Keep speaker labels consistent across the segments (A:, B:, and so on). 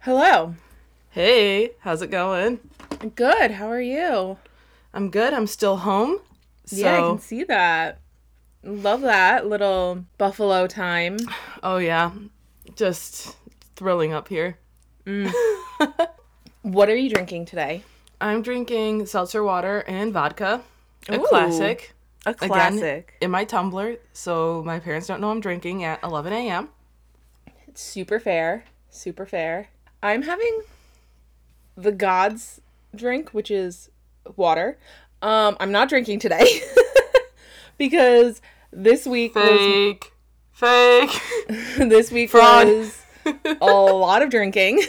A: Hello.
B: Hey, how's it going?
A: Good. How are you?
B: I'm good. I'm still home. So,
A: Yeah, I can see that. Love that little buffalo time.
B: oh yeah, just thrilling up here. Mm.
A: What are you drinking today?
B: I'm drinking seltzer water and vodka, a
A: Ooh.
B: classic.
A: A
B: Again,
A: classic.
B: in my tumbler, so my parents don't know I'm drinking at 11 a.m.
A: It's super fair. Super fair. I'm having the gods drink, which is water. Um, I'm not drinking today because this week was
B: Fake, fake.
A: this week
B: Fraud.
A: was a lot of drinking.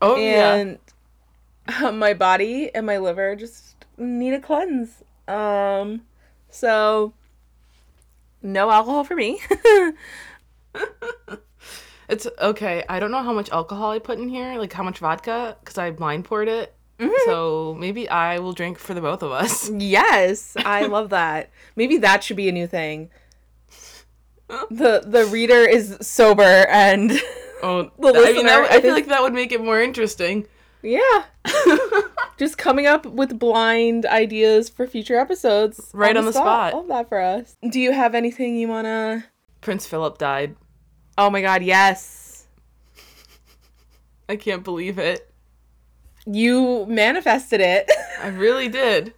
B: Oh yeah.
A: and uh, my body and my liver just need a cleanse. Um, so no alcohol for me.
B: It's okay. I don't know how much alcohol I put in here, like how much vodka, because I blind poured it.
A: Mm-hmm.
B: So maybe I will drink for the both of us.
A: yes, I love that. Maybe that should be a new thing. The the reader is sober and
B: Oh,
A: The
B: I mean,
A: listener,
B: that,
A: I
B: I feel like that would make it more interesting.
A: yeah, just coming up with blind ideas for future episodes.
B: Right on the spot.
A: Love that for us. Do you have anything you wanna?
B: Prince Philip died.
A: Oh my god, yes.
B: I can't believe it.
A: You manifested it.
B: I really did.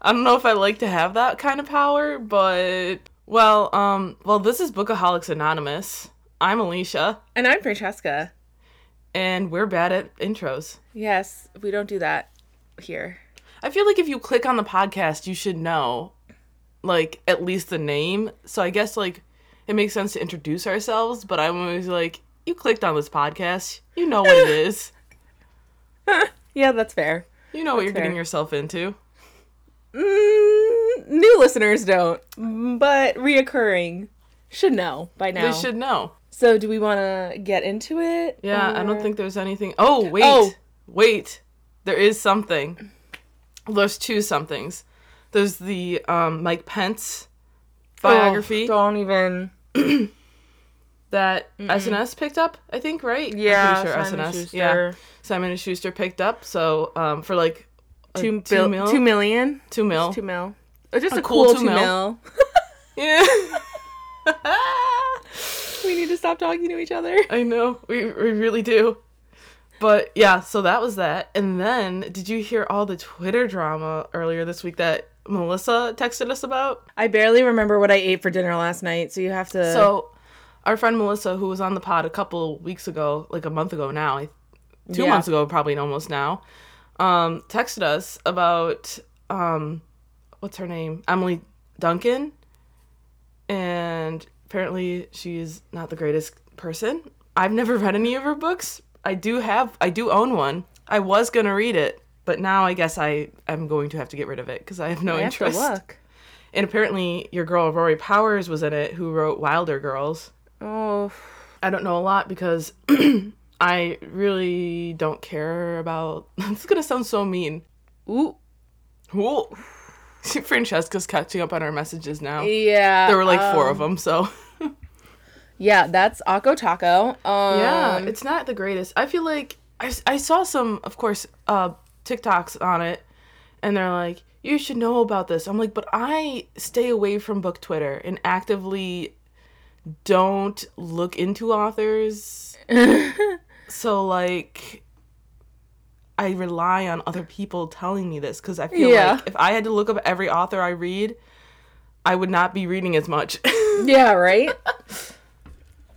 B: I don't know if I like to have that kind of power, but well, um, well, this is Bookaholics Anonymous. I'm Alicia,
A: and I'm Francesca.
B: and we're bad at intros.
A: Yes, we don't do that here.
B: I feel like if you click on the podcast, you should know, like, at least the name. So I guess, like, it makes sense to introduce ourselves, but I'm always like, you clicked on this podcast. You know what it is.
A: Yeah, that's fair.
B: You know what you're
A: fair.
B: getting yourself into.
A: Mm, new listeners don't, but reoccurring should know by now.
B: They should know.
A: So, do we want to get into it?
B: Yeah, I don't think there's anything. Oh, wait.
A: Oh.
B: Wait. There is something. There's two somethings. There's the um, Mike Pence biography
A: Oh, don't even.
B: that SNS picked up, I think, right? I'm
A: Yeah,
B: sure
A: Simon
B: SNS.
A: Schuster.
B: Yeah. Simon and Schuster picked up. So um, for like
A: Two,
B: two,
A: bil-
B: mil,
A: two million.
B: two mil.
A: Two mil. Or just a,
B: A
A: cool,
B: cool
A: two
B: two
A: mil.
B: mil. Yeah.
A: we need to stop talking to each other.
B: I know. We, we really do. But yeah, so that was that. And then did you hear all the Twitter drama earlier this week that Melissa texted us about?
A: I barely remember what I ate for dinner last night, so you have to.
B: So our friend Melissa, who was on the pod a couple weeks ago, like a month ago now, I- two
A: Yeah.
B: months ago, probably almost now, um, texted us about um, what's her name, Emily Duncan, and apparently she's not the greatest person. I've never read any of her books. I do have, I do own one. I was gonna read it, but now I guess I am going to have to get rid of it because I have no
A: I have to
B: interest.
A: look.
B: And apparently, your girl Rory Powers was in it, who wrote Wilder Girls.
A: Oh,
B: I don't know a lot because I really don't care about. This is gonna sound so mean.
A: ooh,
B: Ooh. See, Francesca's catching up on our messages now.
A: yeah.
B: There were like four
A: um,
B: of them, so
A: Yeah, that's Akko Taco. Um,
B: yeah, it's not the greatest. I feel like I, I saw some, of course, uh, TikToks on it, and they're like, "You should know about this." I'm like, but I stay away from book Twitter and actively don't look into authors. so like, I rely on other people telling me this because I feel
A: Yeah.
B: like if I had to look up every author I read, I would not be reading as much.
A: yeah, right.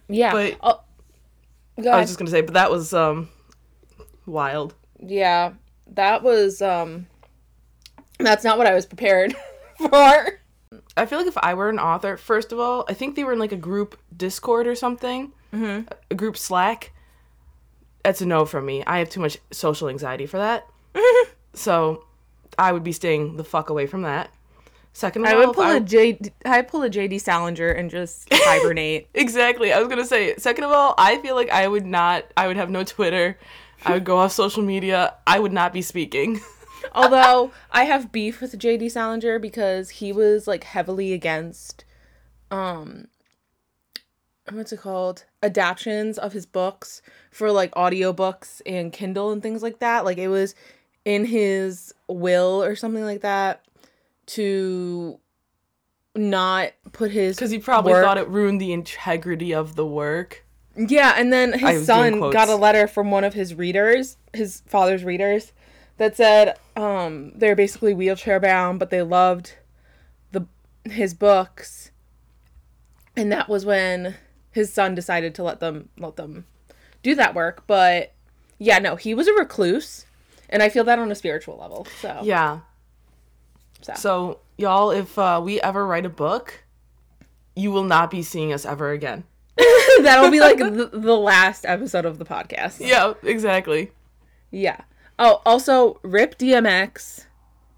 A: Yeah.
B: But-
A: oh,
B: I was just gonna say, but that was um wild.
A: Yeah, that was um that's not what I was prepared for.
B: I feel like if I were an author, first of all, I think they were in like a group Discord or something, mm-hmm. a group Slack. That's a no from me. I have too much social anxiety for that. so I would be staying the fuck away from that. Second of
A: I would pull
B: I-
A: a J I pull a JD Salinger and just hibernate.
B: exactly. I was gonna say. Second of all, I feel like I would not. I would have no Twitter. I would go off social media. I would not be speaking.
A: Although I have beef with JD Salinger because he was like heavily against um what's it called? Adaptions of his books for like audiobooks and Kindle and things like that. Like it was in his will or something like that to not put his
B: Because he probably
A: work-
B: thought it ruined the integrity of the work.
A: Yeah, and then his son got a letter from one of his readers, his father's readers, that said um, they're basically wheelchair bound, but they loved the his books, and that was when his son decided to let them let them do that work. But yeah, no, he was a recluse, and I feel that on a spiritual level. So
B: Yeah.
A: So.
B: So, y'all, if uh, we ever write a book, you will not be seeing us ever again.
A: that'll be like the, the last episode of the podcast.
B: Yeah, exactly.
A: Yeah. Oh, also, Rip DMX.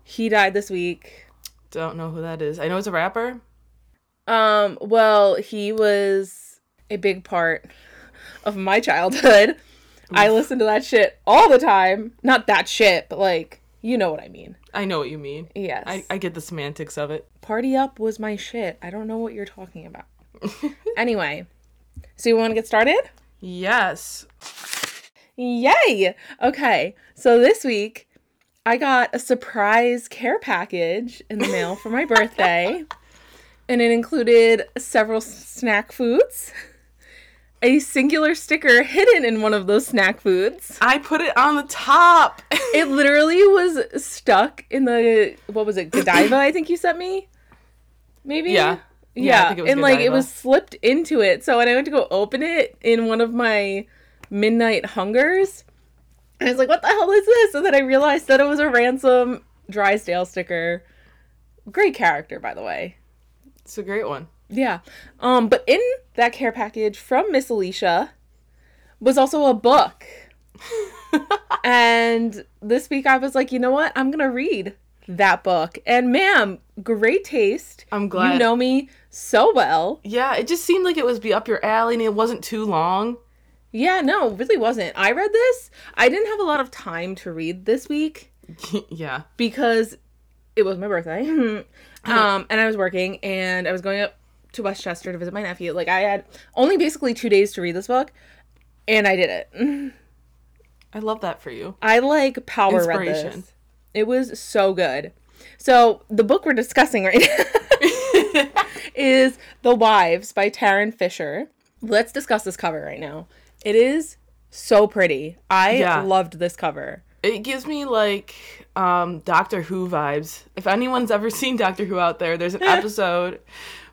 A: He died this week.
B: Don't know who that is. I know it's a rapper.
A: Um, well, he was a big part of my childhood. I listened to that shit all the time. Not that shit, but like, you know what I mean.
B: I know what you mean.
A: Yes.
B: I, I get the semantics of it.
A: Party Up was my shit. I don't know what you're talking about. anyway, so you want to get started?
B: Yes.
A: Yay! Okay, so this week I got a surprise care package in the mail for my birthday, and it included several snack foods, a singular sticker hidden in one of those snack foods.
B: I put it on the top.
A: It literally was stuck in the what was it, Godiva? I think you sent me. Maybe.
B: Yeah.
A: Yeah,
B: Yeah, I think it was
A: and like it was slipped into it. So when I went to go open it in one of my midnight hungers, I was like, "What the hell is this?" And then I realized that it was a Ransom Drysdale sticker. Great character, by the way.
B: it's a great one.
A: Yeah. Um, but in that care package from Miss Alicia was also a book. and this week I was like, you know what? I'm gonna read that book. And ma'am, great taste.
B: I'm glad.
A: You know me so well.
B: Yeah, it just seemed like it was be up your alley and it wasn't too long.
A: Yeah, no, it really wasn't. I read this. I didn't have a lot of time to read this week
B: yeah.
A: because it was my birthday. um, and I was working and I was going up to Westchester to visit my nephew. Like I had only basically two days to read this book, and I did it.
B: I love that for you.
A: I like power read
B: Inspiration.
A: this. It was so good. So the book we're discussing right now is The Wives by Tarryn Fisher. Let's discuss this cover right now. It is so pretty. I
B: Yeah.
A: loved this cover.
B: It gives me like um Doctor Who vibes. If anyone's ever seen Doctor Who out there, there's an episode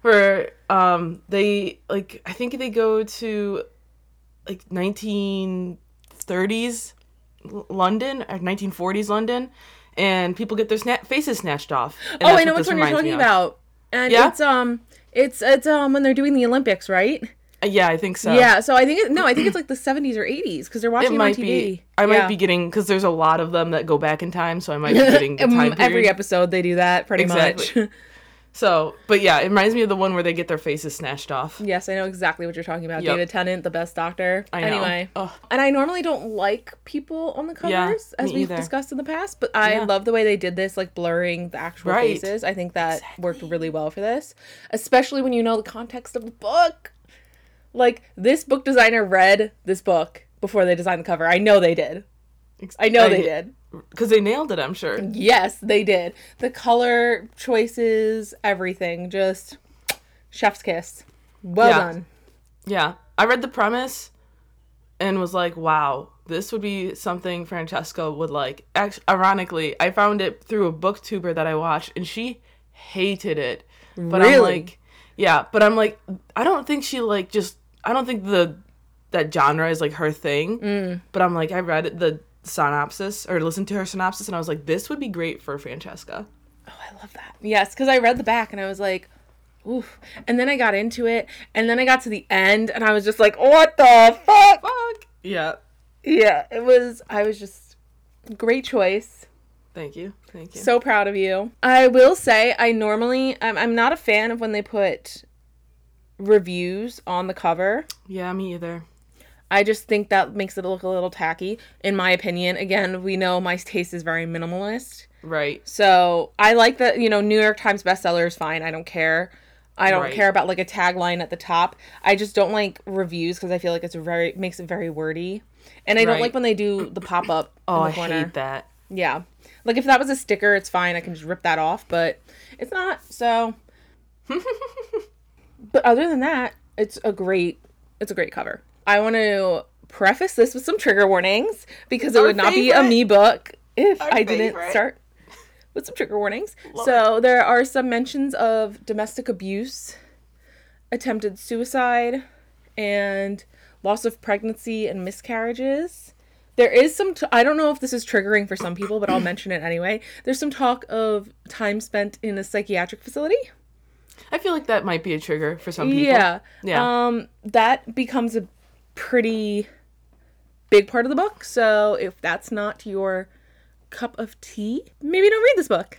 B: where um they like I think they go to like 1930s London or 1940s London and people get their sna- faces snatched off.
A: Oh, I know
B: what
A: which one you're talking about. And
B: Yeah?
A: it's um it's it's um when they're doing the Olympics, right?
B: Uh, Yeah, I think so.
A: Yeah, so I think it, no, I think it's like the 70s or 80s because they're watching
B: It
A: them on TV.
B: be. I might
A: Yeah.
B: be getting because there's a lot of them that go back in time, so I might be getting
A: every episode they do that pretty
B: Exactly.
A: much.
B: So, but yeah, it reminds me of the one where they get their faces snatched off.
A: yes, I know exactly what you're talking about.
B: Yep.
A: David Tennant, the best doctor.
B: I know.
A: Anyway,
B: Ugh.
A: and I normally don't like people on the covers
B: Yeah,
A: as we've
B: either.
A: discussed in the past, but I
B: Yeah.
A: love the way they did this, like blurring the actual
B: Right.
A: faces. I think that worked really well for this, especially when you know the context of the book. Like this book designer read this book before they designed the cover. I know they did. I know they did.
B: Because they nailed it, I'm sure.
A: Yes, they did. The color choices, everything, just chef's kiss. Well
B: Yeah.
A: done.
B: Yeah. I read the premise and was like, wow, this would be something Francesca would like. Actually, ironically, I found it through a booktuber that I watched and she hated it. But I'm
A: Really?
B: like, yeah, but I'm like, I don't think she like just, I don't think the, that genre is like her thing.
A: Mm.
B: But I'm like, I read it, the synopsis or listened to her synopsis and I was like, this would be great for Francesca.
A: Oh, I love that. Yes, because I read the back and I was like, oof. And then I got into it, and then I got to the end, and I was just like, what the fuck?
B: Fuck. Yeah.
A: Yeah, it was, I was just, great choice.
B: Thank you. Thank you.
A: So proud of you. I will say, I normally, I'm, I'm not a fan of when they put reviews on the cover.
B: yeah, me either.
A: I just think that makes it look a little tacky, in my opinion. Again, we know my taste is very minimalist.
B: Right.
A: So I like that, you know, New York Times bestseller is fine. I don't care. I don't
B: Right.
A: care about like a tagline at the top. I just don't like reviews because I feel like it's very makes it very wordy, and I don't like when they do the pop up.
B: Oh, I
A: corner.
B: hate that.
A: Yeah, like if that was a sticker, it's fine. I can just rip that off, but it's not. So, but other than that, it's a great it's a great cover. I want to preface this with some trigger warnings because it
B: Our
A: would not be a me book if
B: Our
A: I didn't start with some trigger warnings.
B: Love
A: so there are some mentions of domestic abuse, attempted suicide, and loss of pregnancy and miscarriages. There is some. T- I don't know if this is triggering for some people, but I'll mention it anyway. There's some talk of time spent in a psychiatric facility.
B: I feel like that might be a trigger for some people.
A: Yeah.
B: Yeah.
A: Um, that becomes a pretty big part of the book. So if that's not your cup of tea, maybe don't read this book.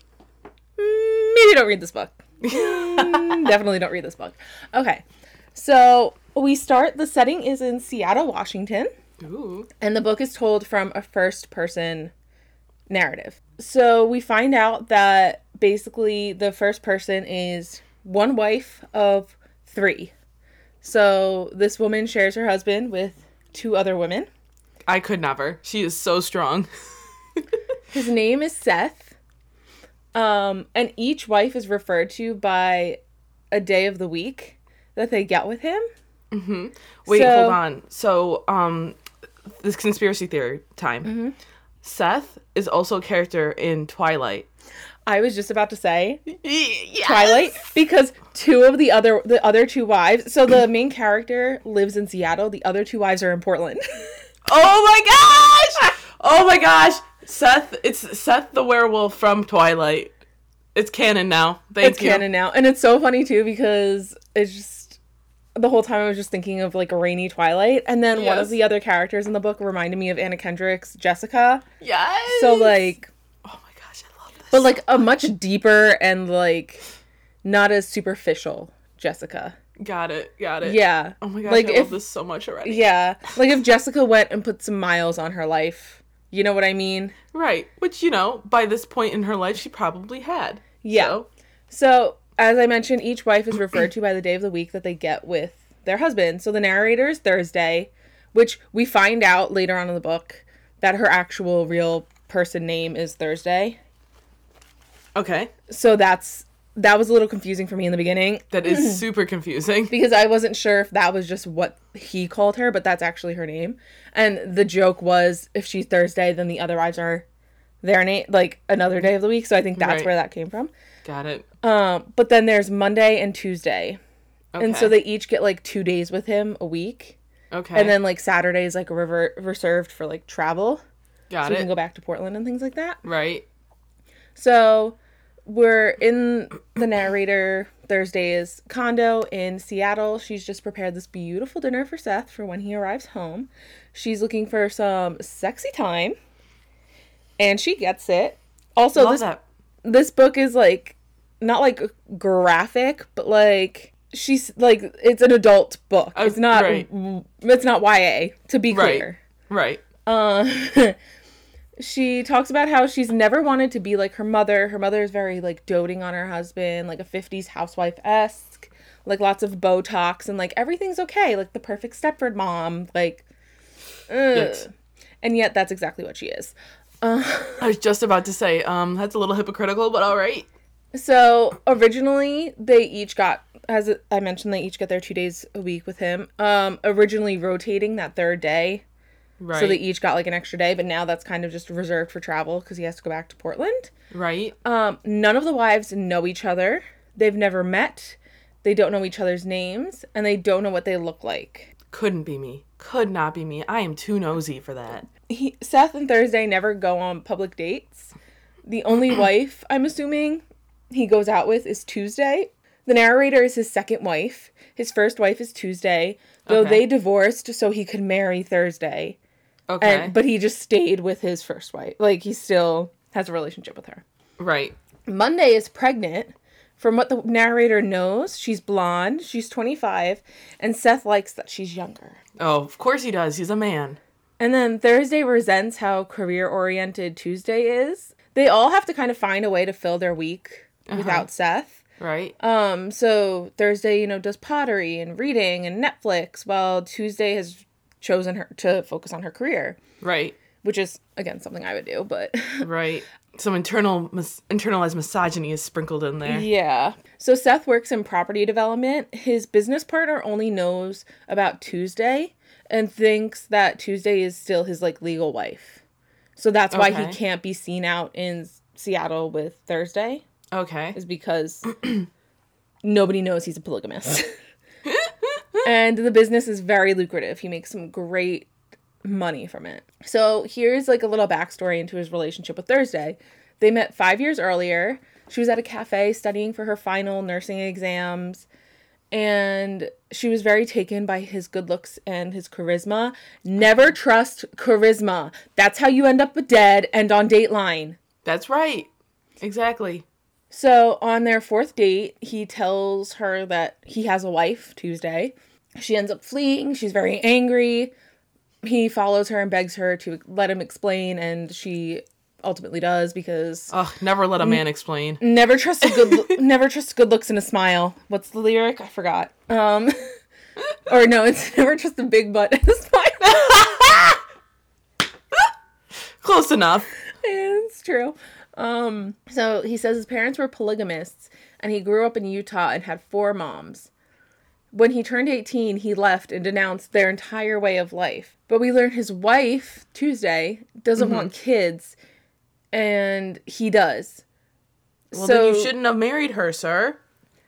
A: Maybe don't read this book. Mm, Definitely don't read this book. Okay. So we start, the setting is in Seattle, Washington,
B: Ooh.
A: and the book is told from a first person narrative. So we find out that basically the first person is one wife of three. So this woman shares her husband with two other women.
B: I could never. She is so strong.
A: His name is Seth. Um, and each wife is referred to by a day of the week that they get with him.
B: Wait,
A: So-
B: hold on. So, um, this conspiracy theory time.
A: Mm-hmm.
B: Seth is also a character in Twilight.
A: I was just about to say
B: Yes!
A: Twilight because two of the other the other two wives. So the main character lives in Seattle. The other two wives are in Portland.
B: Oh my gosh! Oh my gosh! Seth, it's Seth the werewolf from Twilight. It's canon now. Thank
A: it's
B: you.
A: canon now, and it's so funny too because it's just the whole time I was just thinking of like a rainy Twilight, and then one of the other characters in the book reminded me of Anna Kendrick's Jessica.
B: Yes.
A: So like,
B: Oh my gosh, I love this.
A: but like a much deeper and like not as superficial Jessica.
B: got it. Got it.
A: Yeah.
B: Oh my gosh,
A: Like
B: I
A: if
B: love this so much already.
A: yeah, like if Jessica went and put some miles on her life, you know what I mean?
B: Right. Which you know, by this point in her life, she probably had.
A: Yeah.
B: So,
A: So, as I mentioned, each wife is referred to by the day of the week that they get with their husband. So the narrator is Thursday, which we find out later on in the book that her actual real person name is Thursday.
B: okay.
A: So that's that was a little confusing for me in the beginning
B: That is super confusing.
A: because I wasn't sure if that was just what he called her, but that's actually her name. And the joke was if she's Thursday, then the other wives are their name, like another day of the week. So I think that's
B: Right.
A: where that came from.
B: Got it.
A: Um, but then there's Monday and Tuesday.
B: Okay.
A: And so they each get like two days with him a week.
B: Okay.
A: And then like Saturday is like rever- reserved for like travel.
B: got
A: so we can go back to Portland and things like that.
B: right.
A: So we're in the narrator Thursday's condo in Seattle. She's just prepared this beautiful dinner for Seth for when he arrives home. She's looking for some sexy time. And she gets it. Also,
B: Love
A: this
B: that.
A: this book is like not like graphic, but like she's like it's an adult book.
B: Uh,
A: it's not
B: right.
A: it's not YA to be clear.
B: Right.
A: Uh, she talks about how she's never wanted to be like her mother. Her mother is very like doting on her husband, like a 50s housewife esque, like lots of Botox and like everything's okay, like the perfect Stepford mom, like.
B: Yikes.
A: And yet, that's exactly what she is.
B: I was just about to say, um, that's a little hypocritical, but all right.
A: So originally, they each got, as I mentioned, they each get their two days a week with him. Um, originally rotating that third day,
B: Right.
A: so they each got like an extra day. But now that's kind of just reserved for travel because he has to go back to Portland.
B: right.
A: Um, none of the wives know each other. They've never met. They don't know each other's names, and they don't know what they look like.
B: Couldn't be me. Could not be me. I am too nosy for that.
A: He, Seth and Thursday never go on public dates. The only wife, I'm assuming, he goes out with is Tuesday. The narrator is his second wife. His first wife is Tuesday, though
B: Okay.
A: they divorced so he could marry Thursday.
B: Okay.
A: And but he just stayed with his first wife. Like he still has a relationship with her.
B: right.
A: Monday is pregnant. From what the narrator knows, she's blonde, she's 25, and Seth likes that she's younger.
B: Oh, of course he does. He's a man.
A: And then Thursday resents how career oriented Tuesday is. They all have to kind of find a way to fill their week without Seth.
B: Right.
A: Um, so Thursday, you know, does pottery and reading and Netflix, while Tuesday has chosen her to focus on her career,
B: Right.
A: which is again something I would do, but
B: Right. Some internal mis- internalized misogyny is sprinkled in there.
A: yeah. So Seth works in property development. His business partner only knows about Tuesday and thinks that Tuesday is still his like legal wife. So that's why
B: Okay.
A: he can't be seen out in Seattle with Thursday
B: Okay.
A: is because nobody knows he's a polygamist. and the business is very lucrative. He makes some great money from it. So here's like a little backstory into his relationship with Thursday. They met five years earlier. She was at a cafe studying for her final nursing exams. And she was very taken by his good looks and his charisma. Never trust charisma. That's how you end up dead and on Dateline.
B: That's right. Exactly.
A: So on their fourth date, he tells her that he has a wife Tuesday. She ends up fleeing. She's very angry. He follows her and begs her to let him explain, and she ultimately does because
B: Ugh, never let a man explain.
A: never trust a good never trust good looks and a smile. What's the lyric? I forgot. Um, or no, it's never trust a big butt and a smile.
B: Close enough.
A: it's true. Um, so he says his parents were polygamists and he grew up in Utah and had four moms. When he turned 18, he left and denounced their entire way of life. But we learn his wife, Tuesday, doesn't want kids, and he does.
B: Well,
A: so,
B: then you shouldn't have married her, sir.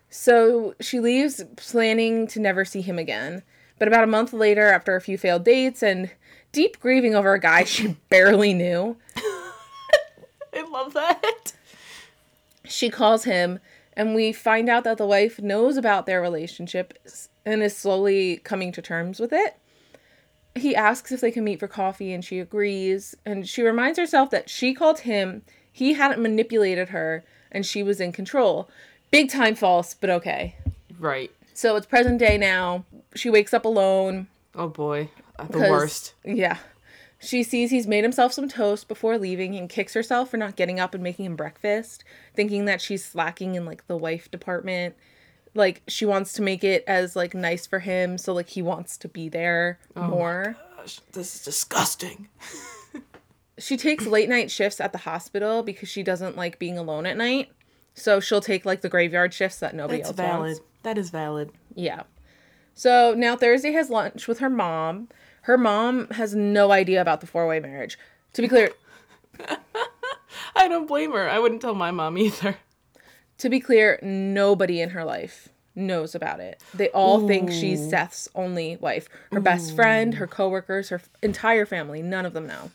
A: so she leaves, planning to never see him again. But about a month later, after a few failed dates and deep grieving over a guy she barely knew,
B: I love that.
A: she calls him and we find out that the wife knows about their relationship and is slowly coming to terms with it. He asks if they can meet for coffee and she agrees and she reminds herself that she called him, he hadn't manipulated her and she was in control. Big time false, but okay.
B: Right.
A: So it's present day now. She wakes up alone.
B: Oh boy. the worst.
A: Yeah. She sees he's made himself some toast before leaving and kicks herself for not getting up and making him breakfast, thinking that she's slacking in like the wife department. Like she wants to make it as like nice for him, so like he wants to be there oh more.
B: Gosh, this is disgusting.
A: She takes late night shifts at the hospital because she doesn't like being alone at night. So she'll take like the graveyard shifts that nobody
B: That's
A: else
B: valid.
A: wants.
B: That is valid.
A: Yeah. So now Thursday has lunch with her mom. Her mom has no idea about the four way marriage. To be clear,
B: I don't blame her. I wouldn't tell my mom either.
A: to be clear, nobody in her life knows about it. They all think she's Seth's only wife. Her best friend, her coworkers, her f- entire family, none of them know.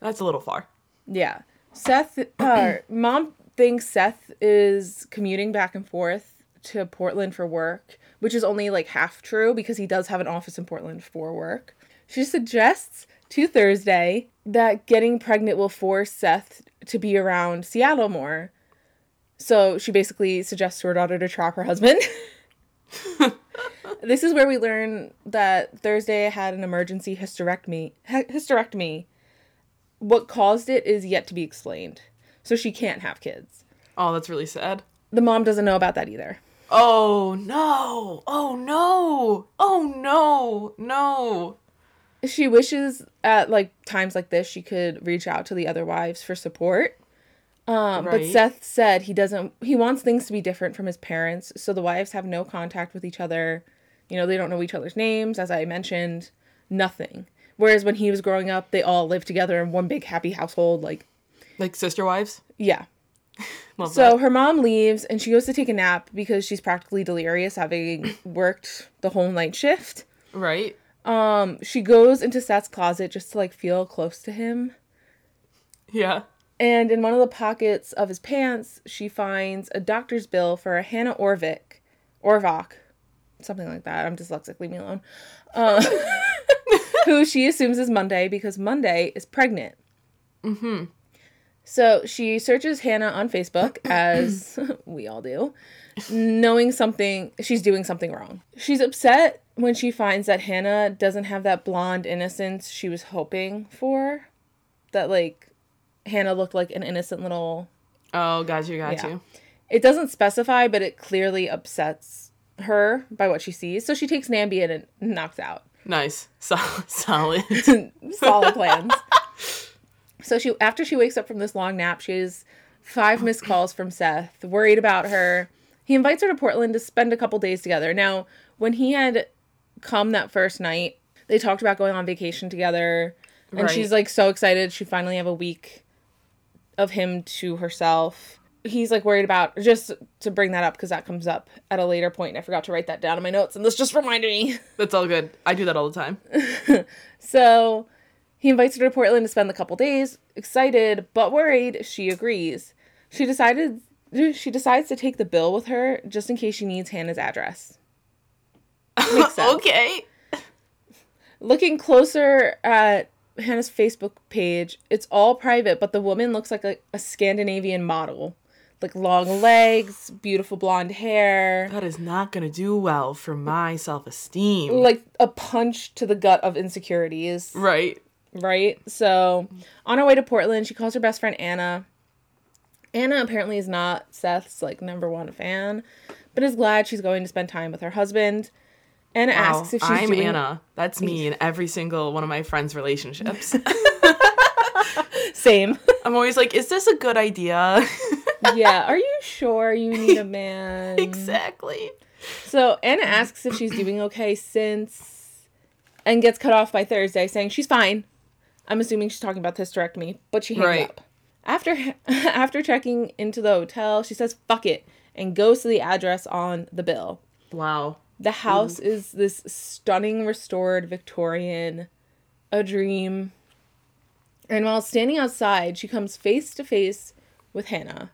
B: That's a little far.
A: Yeah. Seth, uh, mom thinks Seth is commuting back and forth to Portland for work, which is only like half true because he does have an office in Portland for work. She suggests to Thursday that getting pregnant will force Seth to be around Seattle more. So she basically suggests to her daughter to trap her husband. this is where we learn that Thursday had an emergency hysterectomy. Hysterectomy. What caused it is yet to be explained. So she can't have kids.
B: Oh, that's really sad.
A: The mom doesn't know about that either.
B: Oh no. Oh no. Oh no. No.
A: She wishes at like times like this she could reach out to the other wives for support. Um, but Seth said he doesn't he wants things to be different from his parents, so the wives have no contact with each other. You know, they don't know each other's names, as I mentioned, nothing. Whereas when he was growing up, they all lived together in one big happy household, like
B: Like sister wives?
A: yeah.
B: Love
A: So
B: that.
A: her mom leaves and she goes to take a nap because she's practically delirious having worked the whole night shift.
B: Right?
A: Um, she goes into Seth's closet just to like feel close to him.
B: Yeah.
A: And in one of the pockets of his pants, she finds a doctor's bill for a Hannah Orvik, Orvok, something like that. I'm dyslexic, leave me alone. Uh, who she assumes is Monday because Monday is pregnant. Mm-hmm. So she searches Hannah on Facebook, as we all do, knowing something, she's doing something wrong. She's upset when she finds that Hannah doesn't have that blonde innocence she was hoping for. That, like, Hannah looked like an innocent little
B: Oh, got you, got
A: Yeah.
B: you.
A: It doesn't specify, but it clearly upsets her by what she sees. So she takes an Ambien and knocks out.
B: Nice. So- solid.
A: Solid plans. so she after she wakes up from this long nap, she has five missed calls from Seth, worried about her. He invites her to Portland to spend a couple days together. Now, when he had come that first night, they talked about going on vacation together. And
B: Right.
A: she's like so excited she finally have a week of him to herself. He's like worried about just to bring that up because that comes up at a later point. And I forgot to write that down in my notes, and this just reminded me.
B: That's all good. I do that all the time.
A: So he invites her to Portland to spend the couple days. Excited but worried, she agrees. She decided she decides to take the bill with her just in case she needs Hannah's address.
B: Okay.
A: Looking closer at Hannah's Facebook page, it's all private, but the woman looks like a, a Scandinavian model. Like long legs, beautiful blonde hair,
B: That is not gonna do well for my self esteem.
A: like a punch to the gut of insecurities.
B: right.
A: right? So, on her way to Portland, she calls her best friend Anna. Anna apparently is not Seth's like number one fan, but is glad she's going to spend time with her husband. Anna
B: Wow.
A: asks if she's
B: I'm
A: doing
B: Anna. That's me in every single one of my friends' relationships.
A: same.
B: I'm always like, is this a good idea?
A: yeah, are you sure you need a man?
B: exactly.
A: So Anna asks if she's doing okay since, and gets cut off by Thursday, saying she's fine. I'm assuming she's talking about the hysterectomy, but she hangs
B: Right.
A: up. After after checking into the hotel, she says "fuck it" and goes to the address on the bill.
B: Wow.
A: The house is this stunning restored Victorian, a dream. And while standing outside, she comes face to face with Hannah.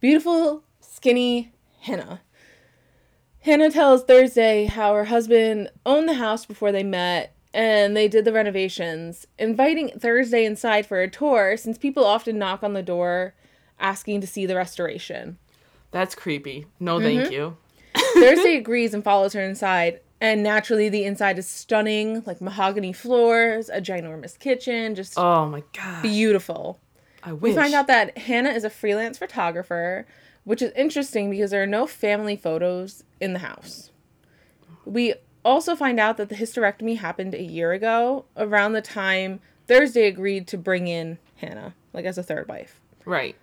A: Beautiful, skinny Hannah. Hannah tells Thursday how her husband owned the house before they met and they did the renovations, inviting Thursday inside for a tour since people often knock on the door asking to see the restoration.
B: That's creepy. No, thank mm-hmm. you.
A: Thursday agrees and follows her inside. And naturally, the inside is stunning, like mahogany floors, a ginormous kitchen, just
B: Oh my god.
A: beautiful.
B: I wish.
A: We find out that Hannah is a freelance photographer, which is interesting because there are no family photos in the house. We also find out that the hysterectomy happened a year ago, around the time Thursday agreed to bring in Hannah, like as a third wife.
B: Right.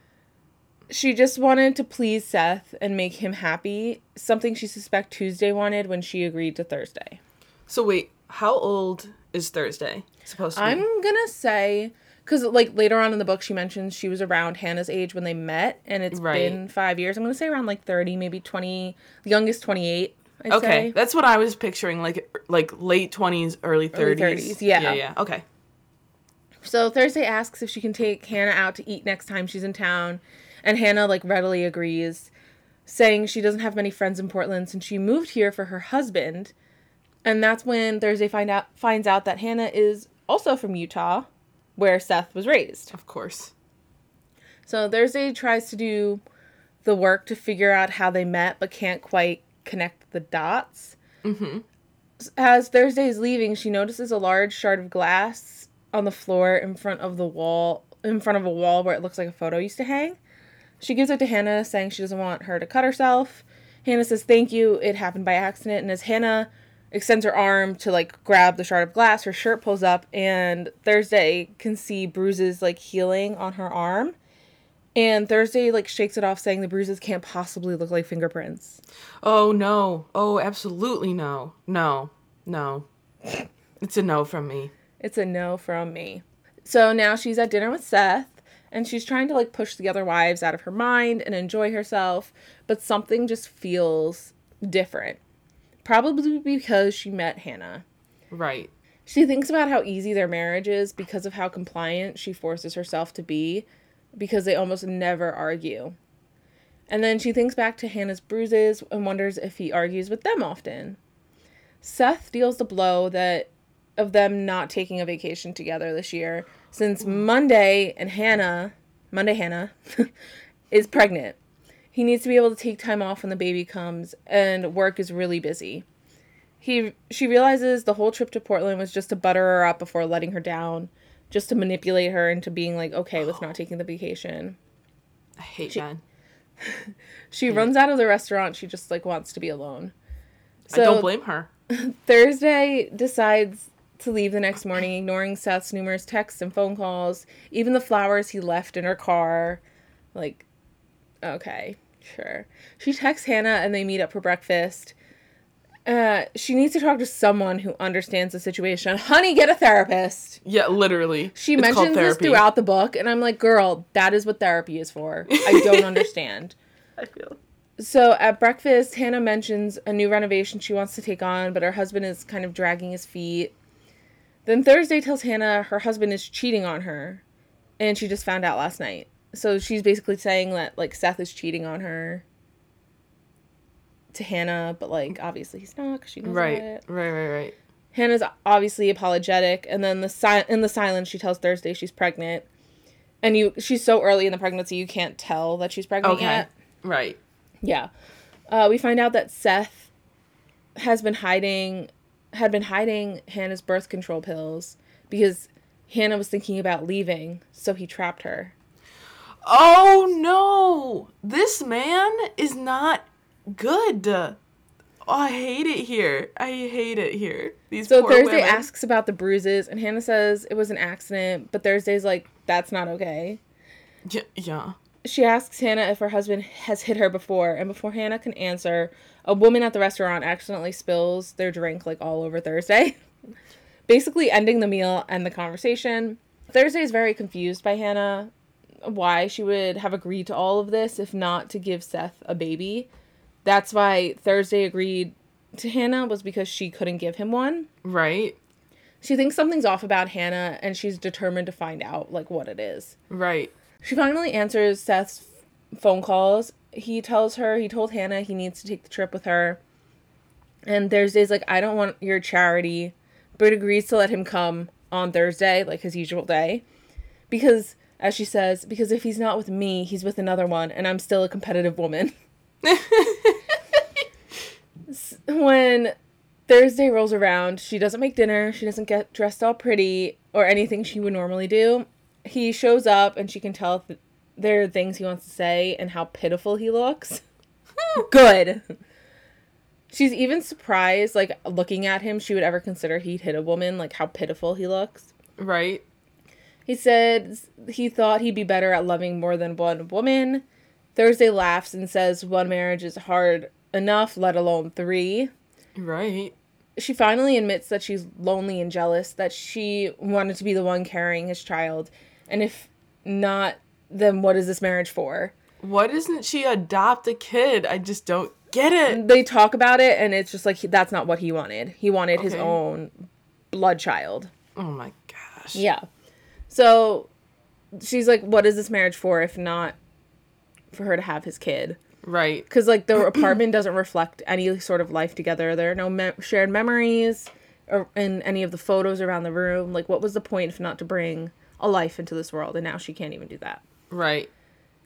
A: She just wanted to please Seth and make him happy, something she suspect Tuesday wanted when she agreed to Thursday.
B: So wait, how old is Thursday supposed to be?
A: I'm gonna say because like later on in the book she mentions she was around Hannah's age when they met, and it's
B: Right.
A: been five years. I'm gonna say around like thirty, maybe twenty. The youngest twenty eight. I'd
B: okay,
A: say.
B: that's what I was picturing, like like late twenties, early
A: Early
B: thirties.
A: 30s, yeah.
B: yeah, yeah. Okay.
A: So Thursday asks if she can take Hannah out to eat next time she's in town, and Hannah like readily agrees, saying she doesn't have many friends in Portland since she moved here for her husband. And that's when Thursday find out finds out that Hannah is also from Utah, where Seth was raised.
B: Of course.
A: So Thursday tries to do the work to figure out how they met, but can't quite connect the dots. Mm-hmm. As Thursday is leaving, she notices a large shard of glass on the floor in front of the wall, in front of a wall where it looks like a photo used to hang. She gives it to Hannah, saying she doesn't want her to cut herself. Hannah says thank you, it happened by accident. And as Hannah extends her arm to like grab the shard of glass, her shirt pulls up, and Thursday can see bruises like healing on her arm. And Thursday like shakes it off, saying the bruises can't possibly look like fingerprints.
B: Oh no. Oh, absolutely no. No. No. It's a no from me.
A: It's a no from me. So now she's at dinner with Seth, and she's trying to like push the other wives out of her mind and enjoy herself, but something just feels different. Probably because she met Hannah.
B: Right.
A: She thinks about how easy their marriage is because of how compliant she forces herself to be, because they almost never argue. And then she thinks back to Hannah's bruises and wonders if he argues with them often. Seth deals the blow that of them not taking a vacation together this year since Monday and Hannah, Monday Hannah is pregnant. He needs to be able to take time off when the baby comes and work is really busy. He she realizes the whole trip to Portland was just to butter her up before letting her down, just to manipulate her into being like okay with not oh. taking the vacation.
B: I hate men.
A: she runs out of the restaurant. She just like wants to be alone.
B: I don't blame her.
A: Thursday decides to leave the next morning, ignoring Seth's numerous texts and phone calls, even the flowers he left in her car. Like, okay, sure. She texts Hannah and they meet up for breakfast. Uh, she needs to talk to someone who understands the situation. Honey, get a therapist.
B: Yeah, literally.
A: She
B: It's
A: mentions this throughout the book, and I'm like, girl, that is what therapy is for. I don't understand.
B: I feel.
A: So at breakfast, Hannah mentions a new renovation she wants to take on, but her husband is kind of dragging his feet. Then Thursday tells Hannah her husband is cheating on her, and she just found out last night. So she's basically saying that like Seth is cheating on her to Hannah, but like obviously he's not because she knows
B: Right,
A: about it.
B: right, right, right.
A: Hannah's obviously apologetic, and then the si- in the silence she tells Thursday she's pregnant, and you she's so early in the pregnancy you can't tell that she's pregnant
B: Okay,
A: yet.
B: right.
A: Yeah. Uh, we find out that Seth has been hiding had been hiding Hannah's birth control pills because Hannah was thinking about leaving, so he trapped her.
B: Oh no! This man is not good. Oh, I hate it here. I hate it here. These
A: So Thursday
B: women.
A: asks about the bruises and Hannah says it was an accident, but Thursday's like that's not okay.
B: Yeah, yeah.
A: She asks Hannah if her husband has hit her before, and before Hannah can answer, a woman at the restaurant accidentally spills their drink like all over Thursday, basically ending the meal and the conversation. Thursday is very confused by Hannah why she would have agreed to all of this if not to give Seth a baby. That's why Thursday agreed to Hannah was because she couldn't give him one.
B: Right,
A: She thinks something's off about Hannah and she's determined to find out like what it is.
B: right.
A: She finally answers Seth's phone calls. He tells her he told Hannah he needs to take the trip with her. And Thursday's like, I don't want your charity, but agrees to let him come on Thursday, like his usual day. Because, as she says, because if he's not with me, he's with another one, and I'm still a competitive woman. When Thursday rolls around, she doesn't make dinner, she doesn't get dressed all pretty or anything she would normally do. He shows up and she can tell th- there are things he wants to say and how pitiful he looks. Good. She's even surprised, like looking at him, she would ever consider he'd hit a woman, like how pitiful he looks.
B: Right.
A: He said he thought he'd be better at loving more than one woman. Thursday laughs and says one marriage is hard enough, let alone three.
B: Right.
A: She finally admits that she's lonely and jealous, that she wanted to be the one carrying his child. And if not, then what is this marriage for?
B: Why doesn't she adopt a kid? I just don't get it.
A: They talk about it, and it's just like he, that's not what he wanted. He wanted his own blood child.
B: Oh my gosh.
A: Yeah. So she's like, what is this marriage for if not for her to have his kid?
B: Right.
A: Because, like, the apartment doesn't reflect any sort of life together. There are no me- shared memories or in any of the photos around the room. Like, what was the point if not to bring a life into this world? And now she can't even do that.
B: Right.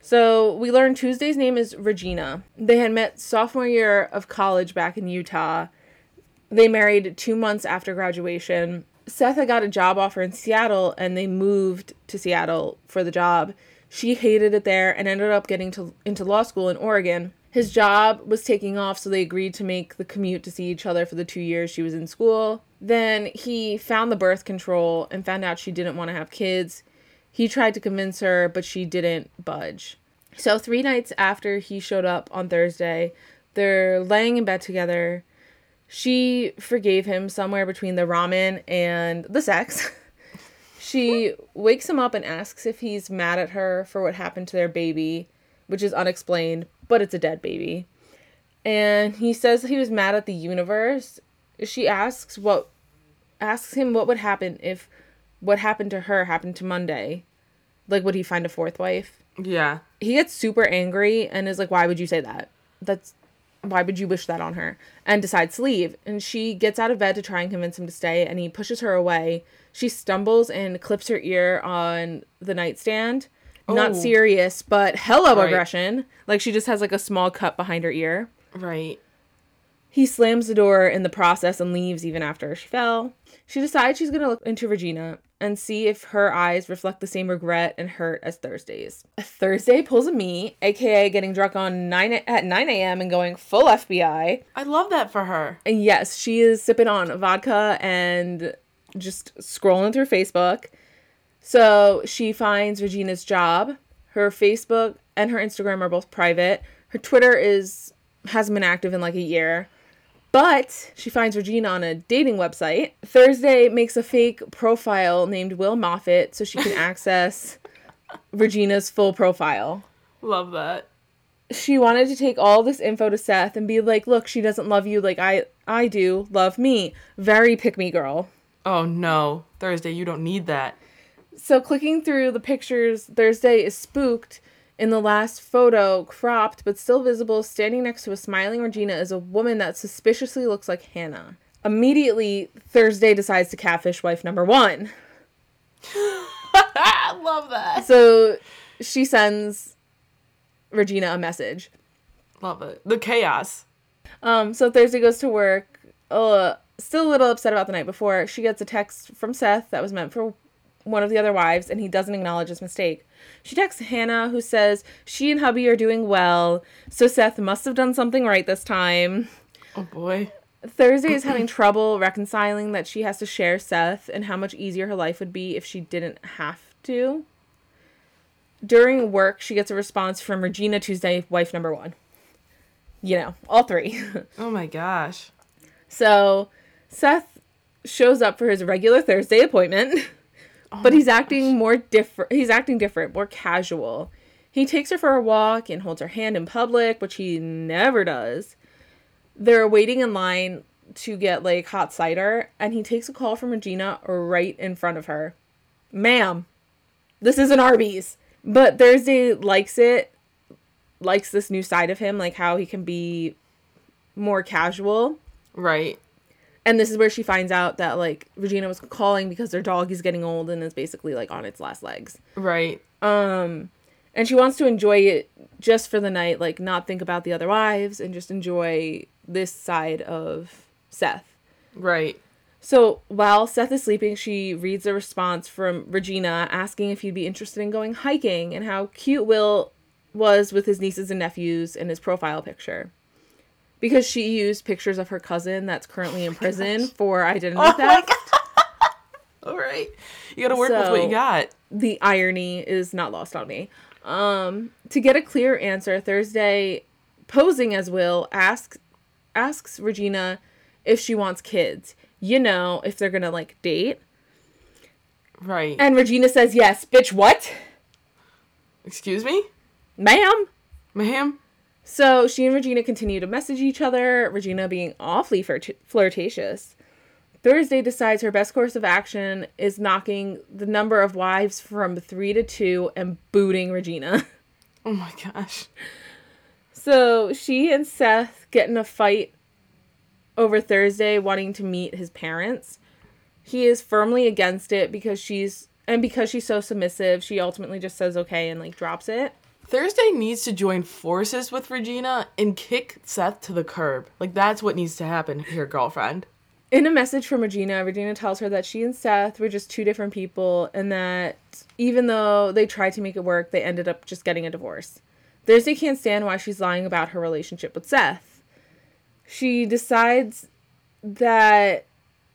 A: So we learned Tuesday's name is Regina. They had met sophomore year of college back in Utah. They married two months after graduation. Seth had got a job offer in Seattle and they moved to Seattle for the job. She hated it there and ended up getting to into law school in Oregon. His job was taking off, so they agreed to make the commute to see each other for the two years she was in school. Then he found the birth control and found out she didn't want to have kids. He tried to convince her, but she didn't budge. So, three nights after he showed up on Thursday, they're laying in bed together. She forgave him somewhere between the ramen and the sex. she wakes him up and asks if he's mad at her for what happened to their baby, which is unexplained, but it's a dead baby. And he says he was mad at the universe. She asks what asks him what would happen if what happened to her happened to Monday. Like would he find a fourth wife?
B: Yeah.
A: he gets super angry and is like, "Why would you say that? That's why would you wish that on her?" And decides to leave. And she gets out of bed to try and convince him to stay, and he pushes her away. She stumbles and clips her ear on the nightstand. Not
B: Oh.
A: serious, but hella
B: Right.
A: aggression. Like she just has like a small cut behind her ear.
B: Right.
A: He slams the door in the process and leaves even after she fell. She decides she's gonna look into Regina and see if her eyes reflect the same regret and hurt as Thursday's. Thursday pulls a me, aka getting drunk on 9 at 9 a.m. and going full FBI.
B: I love that for her.
A: And yes, she is sipping on vodka and just scrolling through Facebook. So she finds Regina's job. Her Facebook and her Instagram are both private. Her Twitter is hasn't been active in like a year. But she finds Regina on a dating website. Thursday makes a fake profile named Will Moffat so she can access Regina's full profile.
B: Love that.
A: She wanted to take all this info to Seth and be like, "Look, she doesn't love you like I I do. Love me. Very pick me girl."
B: Oh no, Thursday, you don't need that.
A: So clicking through the pictures, Thursday is spooked. In the last photo, cropped but still visible, standing next to a smiling Regina is a woman that suspiciously looks like Hannah. Immediately, Thursday decides to catfish wife number one.
B: I love that.
A: So she sends Regina a message.
B: Love it. The chaos.
A: Um, so Thursday goes to work, uh, still a little upset about the night before. She gets a text from Seth that was meant for one of the other wives, and he doesn't acknowledge his mistake. She texts Hannah, who says she and hubby are doing well, so Seth must have done something right this time.
B: Oh boy.
A: Thursday is having trouble reconciling that she has to share Seth and how much easier her life would be if she didn't have to. During work, she gets a response from Regina Tuesday, wife number one. You know, all three.
B: Oh my gosh.
A: so Seth shows up for his regular Thursday appointment, Oh but he's acting more different. He's acting different, more casual. He takes her for a walk and holds her hand in public, which he never does. They're waiting in line to get like hot cider, and he takes a call from Regina right in front of her. Ma'am, this is an Arby's. But Thursday likes it, likes this new side of him, like how he can be more casual.
B: Right.
A: And this is where she finds out that like Regina was calling because their dog is getting old and is basically like on its last legs.
B: Right.
A: Um and she wants to enjoy it just for the night, like not think about the other wives and just enjoy this side of Seth.
B: Right.
A: So while Seth is sleeping, she reads a response from Regina asking if he'd be interested in going hiking and how cute Will was with his nieces and nephews in his profile picture. Because she used pictures of her cousin that's currently in prison for identity
B: Oh my
A: theft.
B: All right. You got to work with what you got.
A: the irony is not lost on me. Um, to get a clear answer, Thursday, posing as Will, asks asks Regina if she wants kids. You know, if they're gonna like date.
B: Right.
A: And Regina says yes. Bitch, what?
B: Excuse me?
A: Ma'am.
B: Ma'am?
A: So she and Regina continue to message each other, Regina being awfully flirt- flirtatious. Thursday decides her best course of action is knocking the number of wives from three to two and booting Regina.
B: Oh my gosh.
A: So she and Seth get in a fight over Thursday wanting to meet his parents. He is firmly against it because she's and because she's so submissive, she ultimately just says okay and like drops it.
B: Thursday needs to join forces with Regina and kick Seth to the curb. Like, that's what needs to happen here, girlfriend.
A: In a message from Regina, Regina tells her that she and Seth were just two different people and that even though they tried to make it work, they ended up just getting a divorce. Thursday can't stand why she's lying about her relationship with Seth. She decides that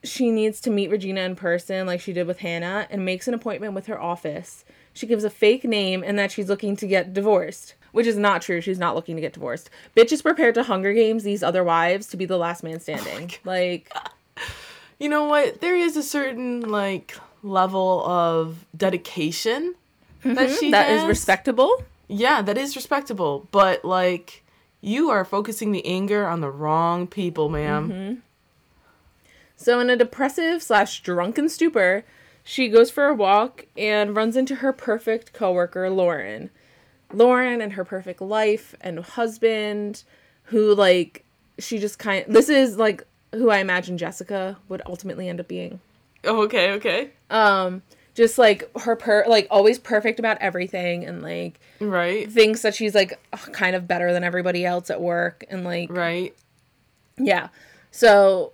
A: she needs to meet Regina in person like she did with Hannah and makes an appointment with her office. She gives a fake name and that she's looking to get divorced, which is not true. She's not looking to get divorced. Bitch is prepared to Hunger Games these other wives to be the last man standing. like
B: You know what? There is a certain, like, level of dedication that she
A: Mm-hmm. that is respectable.
B: Yeah, that is respectable. But, like, you are focusing the anger on the wrong people, madam
A: Mm-hmm. So, in a depressive slash drunken stupor, she goes for a walk and runs into her perfect coworker, Lauren. Lauren and her perfect life and husband, who, like, she just kind this is, like, who I imagine Jessica would ultimately end up being.
B: Oh, okay, okay.
A: Um, just like her per like always perfect about everything and like
B: Right,
A: thinks that she's like kind of better than everybody else at work and like
B: right.
A: Yeah. So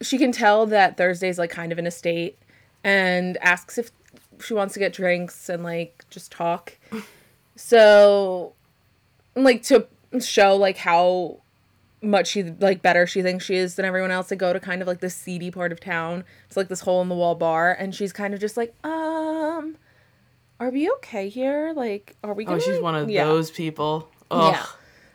A: she can tell that Thursday's like kind of in a state and asks if she wants to get drinks and like just talk. So, like to show like how much she like better she thinks she is than everyone else to go to kind of like this seedy part of town. It's like this hole in the wall bar and she's kind of just like, "Um, are we okay here? Like, are we
B: Oh,
A: gonna
B: she's one of
A: Yeah.
B: those people. Ugh.
A: Yeah.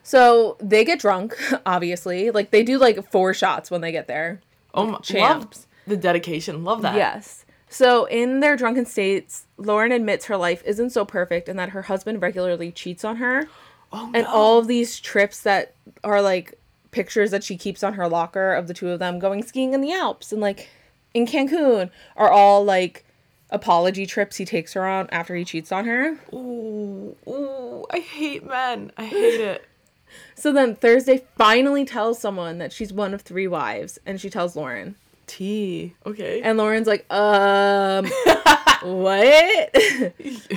A: So they get drunk, obviously. Like they do like four shots when they get there.
B: Oh my,
A: Champs.
B: the dedication. Love that.
A: Yes. So in their drunken states, Lauren admits her life isn't so perfect and that her husband regularly cheats on her.
B: Oh
A: And
B: no.
A: all of these trips that are like pictures that she keeps on her locker of the two of them going skiing in the Alps and like in Cancun are all like apology trips he takes her on after he cheats on her.
B: Ooh, ooh, I hate men. I hate it.
A: So then Thursday finally tells someone that she's one of three wives and she tells Lauren.
B: T. Okay.
A: And Lauren's like, um, what?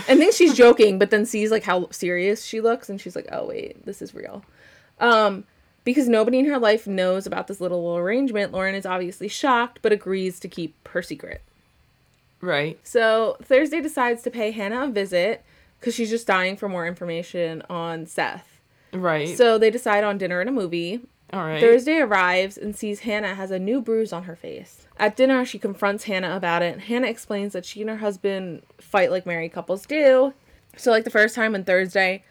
A: and thinks she's joking, but then sees like how serious she looks, and she's like, oh wait, this is real. Um, because nobody in her life knows about this little arrangement, Lauren is obviously shocked, but agrees to keep her secret.
B: right.
A: So Thursday decides to pay Hannah a visit because she's just dying for more information on Seth.
B: Right.
A: So they decide on dinner and a movie.
B: All right.
A: Thursday arrives and sees Hannah has a new bruise on her face. At dinner, she confronts Hannah about it. Hannah explains that she and her husband fight like married couples do. So, like the first time when Thursday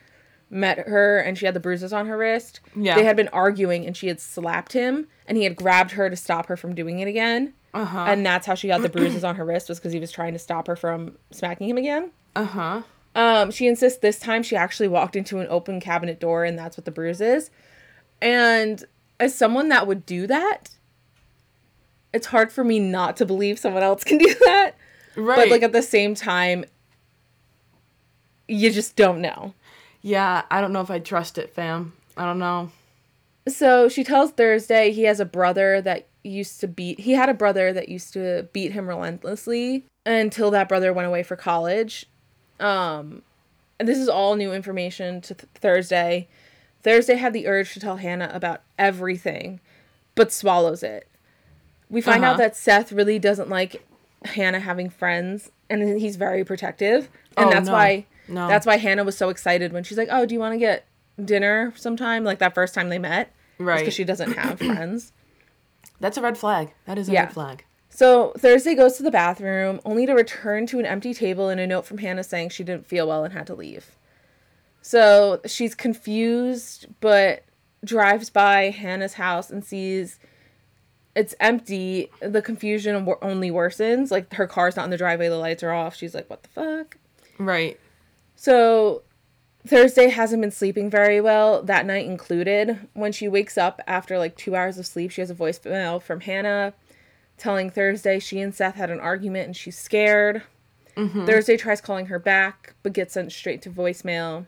A: met her and she had the bruises on her wrist,
B: Yeah.
A: they had been arguing and she had slapped him and he had grabbed her to stop her from doing it again.
B: Uh huh.
A: And that's how she got the bruises on her wrist was because he was trying to stop her from smacking him again.
B: Uh huh.
A: Um, she insists this time she actually walked into an open cabinet door and that's what the bruise is. And as someone that would do that, it's hard for me not to believe someone else can do that.
B: Right.
A: But like at the same time, you just don't know.
B: yeah, I don't know if I trust it, fam. I don't know.
A: So she tells Thursday he has a brother that used to beat he had a brother that used to beat him relentlessly until that brother went away for college. Um and this is all new information to th- Thursday. Thursday had the urge to tell Hannah about everything but swallows it. We find out
B: Uh-huh.
A: that Seth really doesn't like Hannah having friends and he's very protective. And
B: Oh,
A: that's
B: no.
A: why
B: No.
A: that's why Hannah was so excited when she's like, "Oh, do you want to get dinner sometime?" Like that first time they met,
B: Right.
A: Because she doesn't have friends.
B: That's a red flag. That is a
A: Yeah.
B: red flag.
A: So Thursday goes to the bathroom, only to return to an empty table and a note from Hannah saying she didn't feel well and had to leave. So she's confused, but drives by Hannah's house and sees it's empty. The confusion only worsens. Like her car's not in the driveway, the lights are off. She's like, "What the fuck?"
B: Right.
A: So Thursday hasn't been sleeping very well, that night included. When she wakes up after like two hours of sleep, she has a voicemail from Hannah telling Thursday she and Seth had an argument and she's scared. Mm-hmm. Thursday tries calling her back, but gets sent straight to voicemail.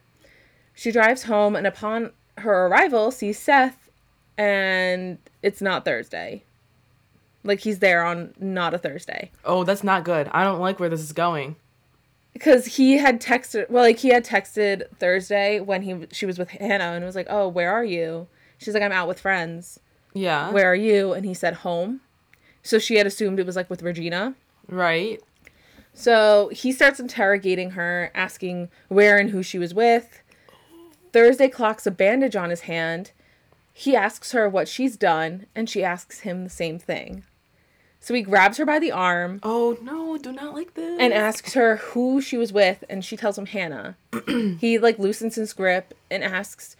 A: She drives home and upon her arrival sees Seth and it's not Thursday. Like he's there on not a Thursday.
B: Oh, that's not good. I don't like where this is going.
A: because he had texted well like he had texted thursday when he she was with hannah and was like oh where are you she's like i'm out with friends
B: Yeah.
A: where are you and he said home so she had assumed it was like with regina
B: Right.
A: so he starts interrogating her asking where and who she was with thursday clocks a bandage on his hand. He asks her what she's done and she asks him the same thing. So he grabs her by the arm
B: Oh no, do not like this.
A: and asks her who she was with and she tells him hannah. He like loosens his grip and asks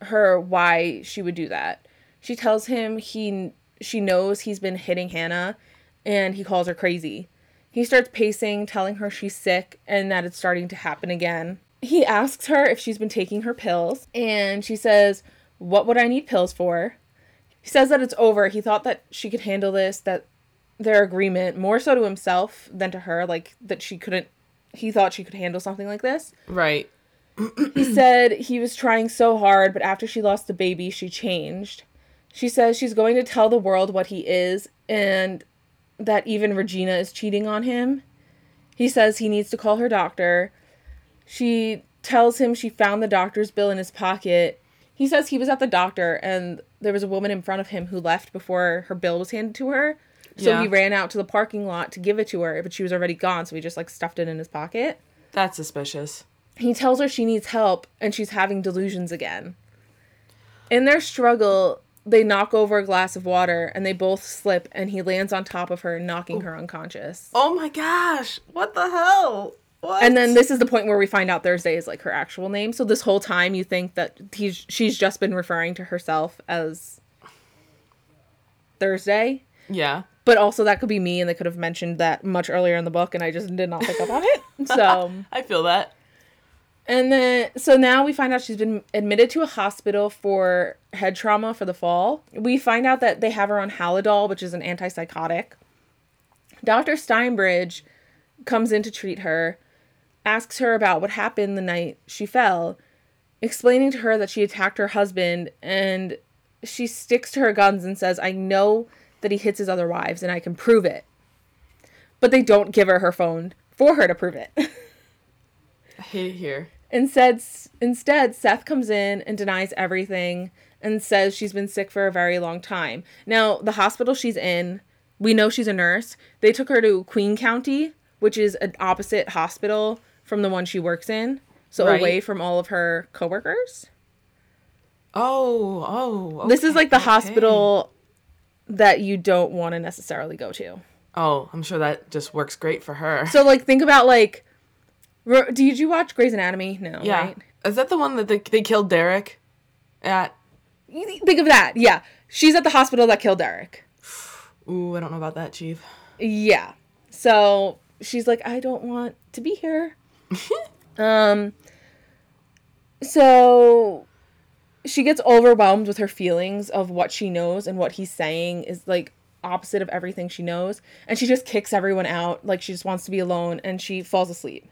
A: her why she would do that. She tells him he she knows he's been hitting hannah and he calls her crazy. He starts pacing telling her she's sick and that it's starting to happen again he asks her if she's been taking her pills and she says what would i need pills for? He says that it's over. He thought that she could handle this that their agreement more so to himself than to her like that she couldn't he thought she could handle something like this.
B: Right.
A: he said he was trying so hard but after she lost the baby she changed. She says she's going to tell the world what he is and that even regina is cheating on him. He says he needs to call her doctor she tells him she found the doctor's bill in his pocket he says he was at the doctor and there was a woman in front of him who left before her bill was handed to her So
B: Yeah.
A: he ran out to the parking lot to give it to her, but she was already gone. So he just like stuffed it in his pocket.
B: That's suspicious.
A: He tells her she needs help and she's having delusions again. In their struggle, they knock over a glass of water and they both slip and he lands on top of her, knocking oh. her unconscious.
B: Oh my gosh. What the hell? What?
A: And then this is the point where we find out Thursday is like her actual name. So this whole time you think that he's she's just been referring to herself as Thursday.
B: Yeah.
A: But also that could be me and they could have mentioned that much earlier in the book and I just did not pick up on it. So
B: I feel that.
A: and then so now we find out she's been admitted to a hospital for head trauma for the fall. We find out that they have her on Halidol, which is an antipsychotic. Dr. Steinbridge comes in to treat her, asks her about what happened the night she fell, explaining to her that she attacked her husband and she sticks to her guns and says, "I know that he hits his other wives and I can prove it." But they don't give her her phone for her to prove it.
B: I hate it here.
A: Instead, instead, Seth comes in and denies everything and says she's been sick for a very long time. Now, the hospital she's in, we know she's a nurse. They took her to Queen County, which is an opposite hospital from the one she works in, so
B: Right.
A: away from all of her coworkers.
B: Oh, oh.
A: this is like the
B: okay, okay.
A: hospital that you don't want to necessarily go to.
B: Oh, I'm sure that just works great for her.
A: So, like, think about like, did you watch Grey's Anatomy? No,
B: yeah.
A: right?
B: Is that the one that they, they killed Derek at?
A: Think of that. Yeah, she's at the hospital that killed Derek.
B: Ooh, I don't know about that, Chief.
A: Yeah. So she's like, I don't want to be here. um. So she gets overwhelmed with her feelings of what she knows and what he's saying is like opposite of everything she knows, and she just kicks everyone out. Like she just wants to be alone, and she falls asleep.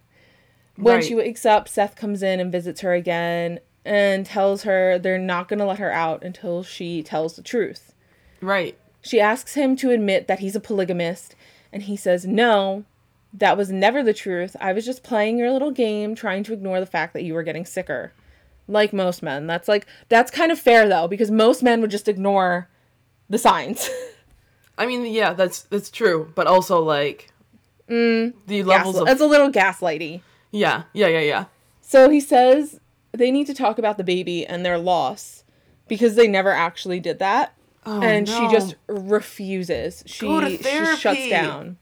A: When
B: Right.
A: she wakes up, Seth comes in and visits her again and tells her they're not going to let her out until she tells the truth.
B: Right.
A: She asks him to admit that he's a polygamist, and he says, No, that was never the truth. I was just playing your little game, trying to ignore the fact that you were getting sicker. Like most men. That's like, that's kind of fair though, because most men would just ignore the signs.
B: I mean, yeah, that's that's true, but also like mm, the levels
A: Gasli-
B: of
A: that's a little gaslighty.
B: yeah, yeah, yeah, yeah.
A: So he says they need to talk about the baby and their loss because they never actually did that. and
B: Oh, no.
A: she just refuses. She, she shuts down.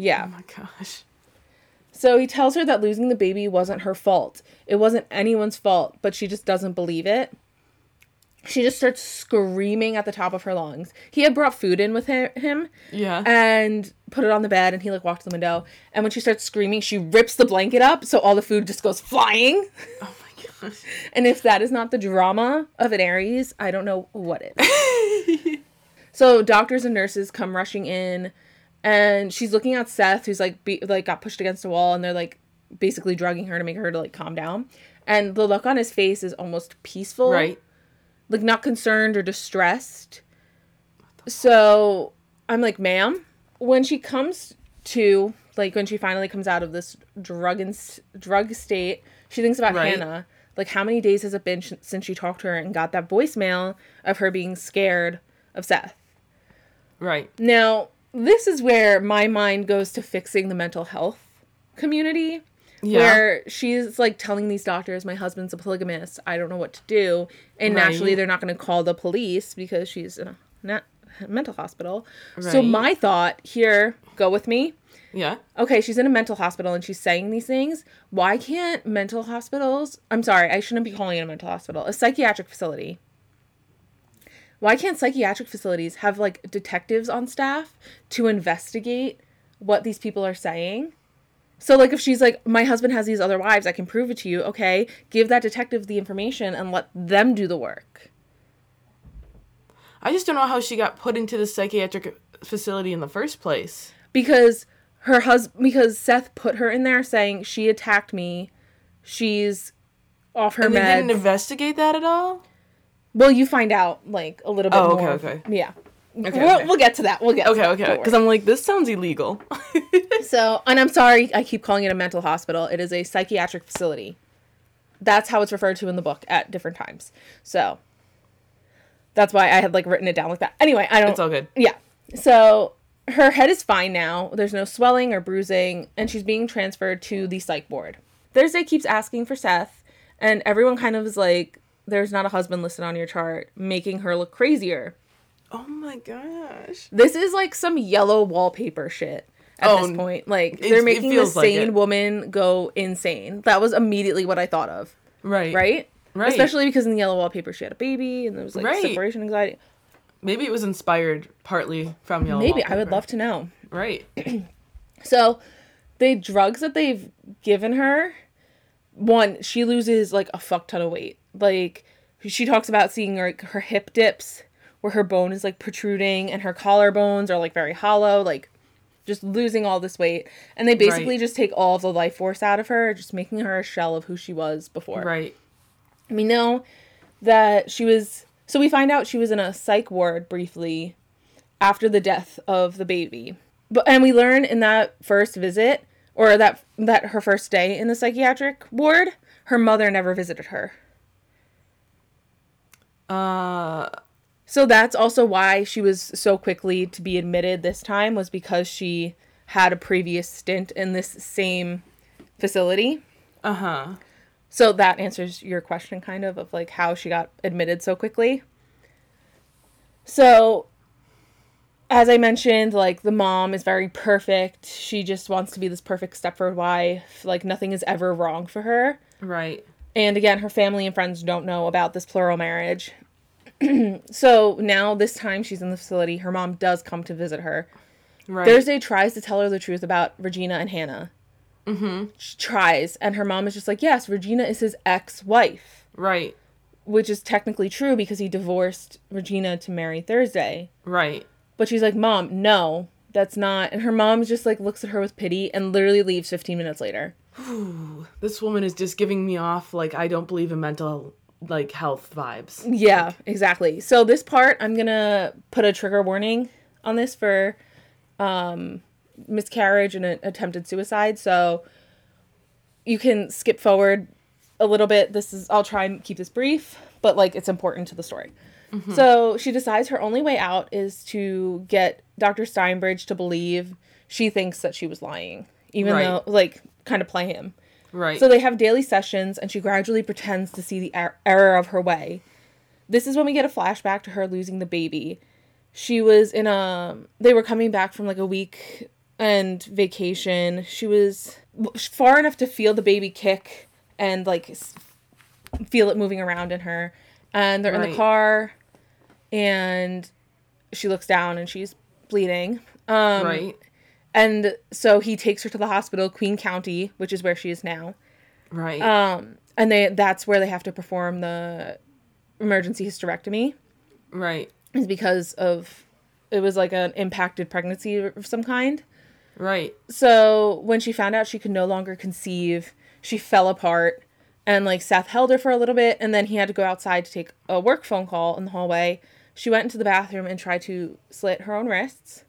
A: Yeah.
B: Oh my gosh.
A: So he tells her that losing the baby wasn't her fault. It wasn't anyone's fault, but she just doesn't believe it. She just starts screaming at the top of her lungs. He had brought food in with him
B: Yeah.
A: and put it on the bed, and he like walked to the window. And when she starts screaming, she rips the blanket up, so all the food just goes flying.
B: oh my gosh.
A: And if that is not the drama of an Aries, I don't know what is. so doctors and nurses come rushing in, and she's looking at Seth, who's like be- like got pushed against a wall, and they're like basically drugging her to make her to like calm down. And the look on his face is almost peaceful,
B: Right.
A: Like not concerned or distressed. So I'm like, ma'am, when she comes to like when she finally comes out of this drug and drug state, she thinks about
B: Right.
A: Hannah. Like, how many days has it been sh- since she talked to her and got that voicemail of her being scared of Seth?
B: Right.
A: Now, this is where my mind goes to fixing the mental health community.
B: Yeah.
A: Where she's like telling these doctors, my husband's a polygamist. I don't know what to do. And
B: Right.
A: naturally, they're not going to call the police because she's in a not, mental hospital. So, my thought here, go with me.
B: Yeah.
A: Okay, she's in a mental hospital and she's saying these things. Why can't mental hospitals, I'm sorry, I shouldn't be calling it a mental hospital, a psychiatric facility. Why can't psychiatric facilities have like detectives on staff to investigate what these people are saying? So like if she's like my husband has these other wives, I can prove it to you. Okay, give that detective the information and let them do the work.
B: I just don't know how she got put into the psychiatric facility in the first place.
A: because her husband because Seth put her in there saying she attacked me. She's off her
B: And they didn't investigate that at all?
A: Well, you find out like a little bit
B: Oh, okay,
A: more.
B: okay.
A: Yeah.
B: Okay,
A: we'll,
B: okay.
A: we'll get to that. We'll get
B: Okay, okay. Because I'm like, this sounds illegal.
A: So, and I'm sorry, I keep calling it a mental hospital. It is a psychiatric facility. That's how it's referred to in the book at different times. So, that's why I had like written it down like that. Anyway, I don't.
B: it's all good.
A: Yeah. So her head is fine now. There's no swelling or bruising, and she's being transferred to the psych ward. Thursday keeps asking for Seth, and everyone kind of is like, there's not a husband listed on your chart, making her look crazier.
B: Oh my gosh.
A: This is like some yellow wallpaper shit at
B: Oh,
A: this point. Like, they're making the
B: feels like
A: sane woman go insane. That was immediately what I thought of,
B: Right.
A: right?
B: Right.
A: Especially because in the yellow wallpaper she had a baby and there was like
B: Right.
A: separation anxiety.
B: Maybe it was inspired partly from Yellow
A: Maybe I would love to know.
B: Right.
A: So, the drugs that they've given her, one, she loses like a fuck ton of weight. Like, she talks about seeing her, her hip dips where her bone is like protruding and her collarbones are like very hollow, like just losing all this weight. And they basically
B: Right.
A: just take all of the life force out of her, just making her a shell of who she was before.
B: Right.
A: We know that she was. So we find out she was in a psych ward briefly after the death of the baby. But and we learn in that first visit or that that her first day in the psychiatric ward, her mother never visited her.
B: Uh
A: So that's also why she was so quickly to be admitted this time was because she had a previous stint in this same facility.
B: uh-huh.
A: So that answers your question kind of of like how she got admitted so quickly. So as I mentioned, like the mom is very perfect. She just wants to be this perfect Stepford wife. Like nothing is ever wrong for her.
B: Right.
A: And again, her family and friends don't know about this plural marriage. so now this time she's in the facility, her mom does come to visit her.
B: Right.
A: Thursday tries to tell her the truth about Regina and Hannah. Mm-hmm. She tries, and her mom is just like, yes, Regina is his ex-wife,
B: Right.
A: which is technically true because he divorced Regina to marry Thursday.
B: Right.
A: But she's like, mom, no, that's not. And her mom just like looks at her with pity and literally leaves 15 minutes later.
B: This woman is just giving me off like I don't believe in mental like health vibes.
A: Yeah, exactly. So this part, I'm gonna put a trigger warning on this for um, miscarriage and a- attempted suicide. So you can skip forward a little bit. This is I'll try and keep this brief, but like it's important to the story. So she decides her only way out is to get Dr. Steinbridge to believe she thinks that she was lying, even
B: Right.
A: though like kind of play him.
B: Right.
A: So they have daily sessions, and she gradually pretends to see the er- error of her way. This is when we get a flashback to her losing the baby. She was in a. They were coming back from like a week and vacation. She was far enough to feel the baby kick and like feel it moving around in her. And they're in the car, and she looks down and she's bleeding. Um,
B: right.
A: And so he takes her to the hospital, Queen County, which is where she is now.
B: Right.
A: Um, and they that's where they have to perform the emergency hysterectomy
B: right.
A: is because of it was like an impacted pregnancy of some kind.
B: Right.
A: So when she found out she could no longer conceive, she fell apart and like Seth held her for a little bit and then he had to go outside to take a work phone call in the hallway. She went into the bathroom and tried to slit her own wrists.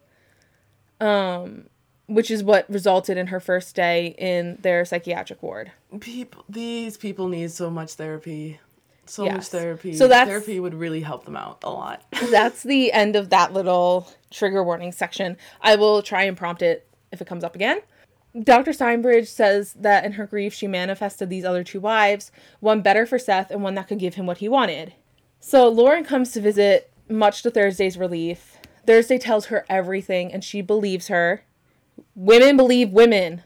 A: Um which is what resulted in her first day in their psychiatric ward.
B: People these people need so much therapy. So much therapy.
A: So that's-
B: therapy would really help them out a lot.
A: That's the end of that little trigger warning section. I will try and prompt it if it comes up again. Dr. Steinbridge says that in her grief, she manifested these other two wives, one better for Seth and one that could give him what he wanted. So Lauren comes to visit, much to Thursday's relief. Thursday tells her everything, and she believes her. Women believe women.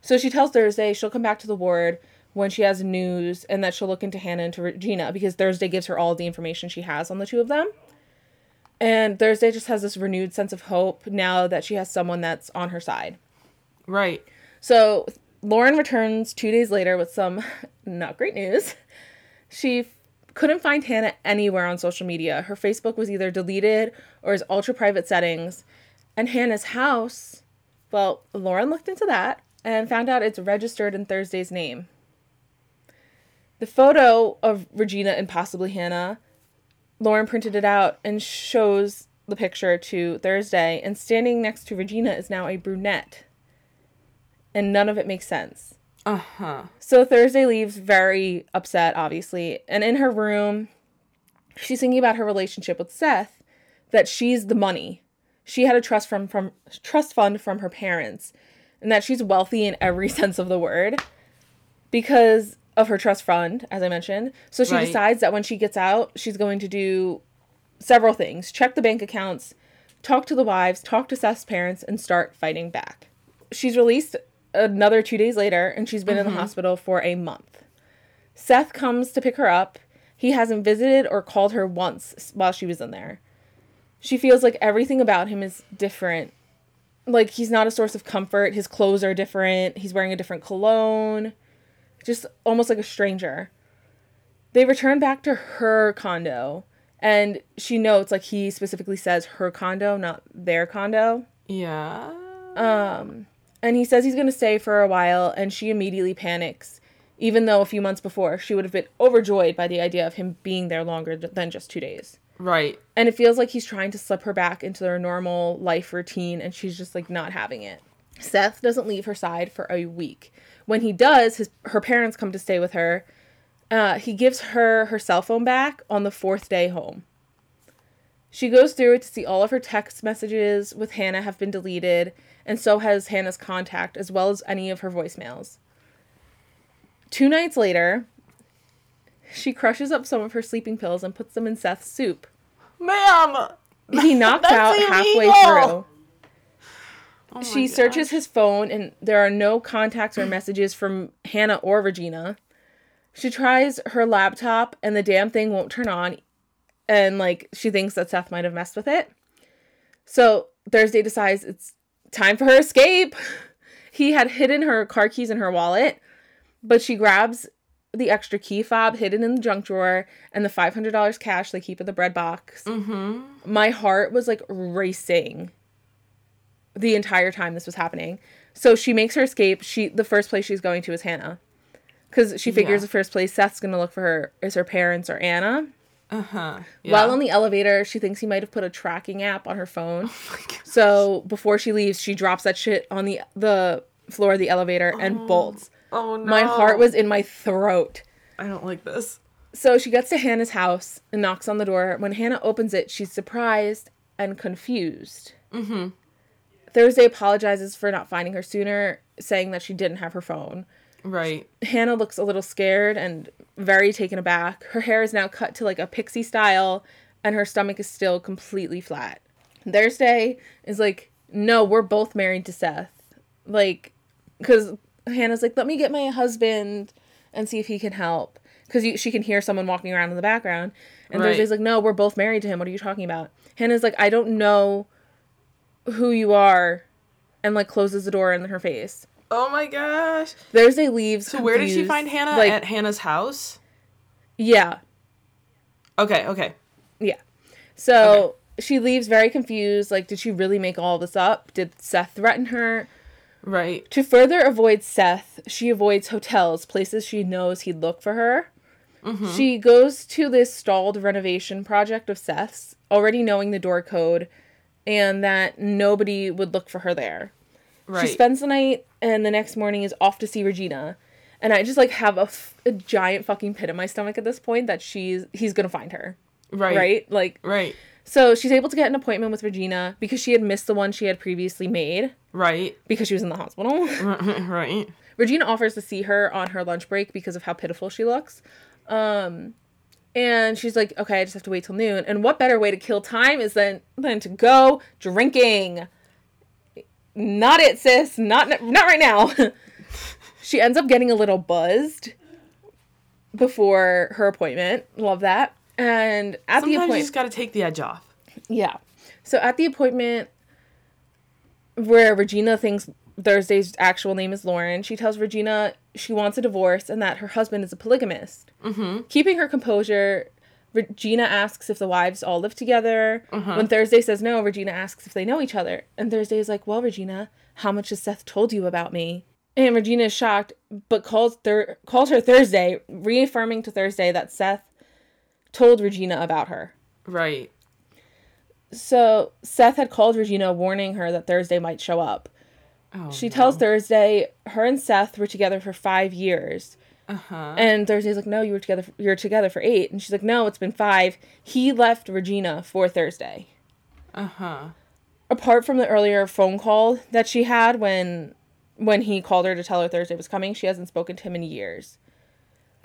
A: So she tells Thursday she'll come back to the ward when she has news and that she'll look into Hannah and to Regina because Thursday gives her all the information she has on the two of them. And Thursday just has this renewed sense of hope now that she has someone that's on her side.
B: right.
A: So Lauren returns two days later with some not great news. She f- couldn't find Hannah anywhere on social media. Her Facebook was either deleted or is ultra private settings. And Hannah's house, well, Lauren looked into that and found out it's registered in Thursday's name. The photo of Regina and possibly Hannah, Lauren printed it out and shows the picture to Thursday, and standing next to Regina is now a brunette and none of it makes sense.
B: Uh-huh.
A: So Thursday leaves very upset, obviously, and in her room, she's thinking about her relationship with Seth, that she's the money. She had a trust from from trust fund from her parents and that she's wealthy in every sense of the word because of her trust fund, as I mentioned. So she
B: Right.
A: decides that when she gets out, she's going to do several things check the bank accounts, talk to the wives, talk to Seth's parents, and start fighting back. She's released another two days later, and she's been in the mm-hmm. hospital for a month. Seth comes to pick her up. He hasn't visited or called her once while she was in there. She feels like everything about him is different. Like he's not a source of comfort. His clothes are different. He's wearing a different cologne. Just almost like a stranger. They return back to her condo, and she notes like he specifically says her condo, not their condo.
B: Yeah.
A: Um, and he says he's going to stay for a while, and she immediately panics, even though a few months before she would have been overjoyed by the idea of him being there longer than just two days.
B: Right.
A: And it feels like he's trying to slip her back into their normal life routine, and she's just like not having it. Seth doesn't leave her side for a week. When he does, his her parents come to stay with her. Uh, he gives her her cell phone back on the fourth day home. She goes through it to see all of her text messages with Hannah have been deleted, and so has Hannah's contact, as well as any of her voicemails. Two nights later, she crushes up some of her sleeping pills and puts them in Seth's soup.
B: Ma'am.
A: He knocked
B: That's
A: out halfway through.
B: Oh
A: She searches his phone and there are no contacts or messages from Hannah or Regina. She tries her laptop and the damn thing won't turn on and like she thinks that Seth might have messed with it. So Thursday decides it's time for her escape. He had hidden her car keys in her wallet, but she grabs the extra key fob hidden in the junk drawer and the $500 cash they keep in the bread box.
B: Mhm.
A: My heart was like racing the entire time this was happening. So she makes her escape. She the first place she's going to is Hannah. Cuz she figures
B: Yeah.
A: the first place Seth's going to look for her is her parents or Hannah.
B: Uh-huh. Yeah.
A: While on the elevator, she thinks he might have put a tracking app on her phone.
B: Oh.
A: So before she leaves, she drops that shit on the the floor of the elevator and bolts.
B: Oh no.
A: My heart was in my throat.
B: I don't like this.
A: So she gets to Hannah's house and knocks on the door. When Hannah opens it, she's surprised and confused.
B: Mm-hmm.
A: Thursday apologizes for not finding her sooner, saying that she didn't have her phone.
B: Right.
A: Hannah looks a little scared and very taken aback. Her hair is now cut to like a pixie style, and her stomach is still completely flat. Thursday is like, No, we're both married to Seth. Like, because Hannah's like, Let me get my husband and see if he can help. Because she can hear someone walking around in the background. And
B: Right.
A: Thursday's like, No, we're both married to him. What are you talking about? Hannah's like, I don't know who you are. And like closes the door in her face.
B: Oh my gosh.
A: Thursday leaves.
B: So where did she find Hannah?
A: Like,
B: At Hannah's house?
A: yeah,
B: Okay, okay.
A: yeah. So she leaves very confused. Like, did she really make all this up? Did Seth threaten her?
B: Right.
A: To further avoid Seth, she avoids hotels, places she knows he'd look for her.
B: Mm-hmm.
A: She goes to this stalled renovation project of Seth's, already knowing the door code and that nobody would look for her there.
B: Right.
A: She spends the night and the next morning is off to see Regina. And I just like have a, f- a giant fucking pit in my stomach at this point that she's he's gonna find her.
B: right.
A: Right? Like
B: Right.
A: So she's able to get an appointment with Regina because she had missed the one she had previously made
B: Right.
A: because she was in the hospital.
B: right.
A: Regina offers to see her on her lunch break because of how pitiful she looks. Um and she's like, "Okay, I just have to wait till noon." And what better way to kill time is than than to go drinking? Not it, sis. Not not right now. she ends up getting a little buzzed before her appointment. Love that. And at the
B: Sometimes you just gotta take the edge off.
A: yeah. So at the appointment where Regina thinks Thursday's actual name is Lauren, she tells Regina she wants a divorce and that her husband is a polygamist. Mm-hmm. Keeping her composure, Regina asks if the wives all live together. When Thursday says no, Regina asks if they know each other. And Thursday is like, Well, Regina, how much has Seth told you about me? And Regina is shocked, but calls, Thur- calls her Thursday, reaffirming to Thursday that Seth told Regina about her.
B: Right.
A: So Seth had called Regina, warning her that Thursday might show up.
B: Oh,
A: She tells Thursday her and Seth were together for five years,
B: uh-huh.
A: and Thursday's like, "No, you were together. You're together for eight. And she's like, "No, it's been five. He left Regina for Thursday.
B: Uh-huh.
A: apart from the earlier phone call that she had when when he called her to tell her Thursday was coming, she hasn't spoken to him in years.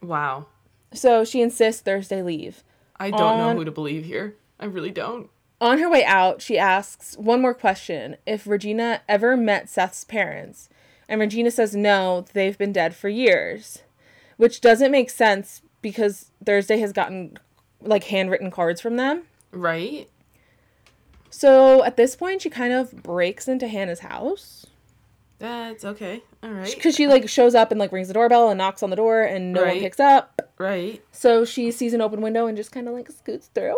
B: Wow.
A: So she insists Thursday leave.
B: I don't
A: On-
B: know who to believe here. I really don't.
A: On her way out, she asks one more question if Regina ever met Seth's parents. And Regina says no, they've been dead for years. Which doesn't make sense because Thursday has gotten like handwritten cards from them.
B: Right?
A: So at this point, she kind of breaks into Hannah's house.
B: That's okay. All right.
A: Because she like shows up and like rings the doorbell and knocks on the door and no one picks up.
B: Right.
A: So she sees an open window and just kind of like scoots through.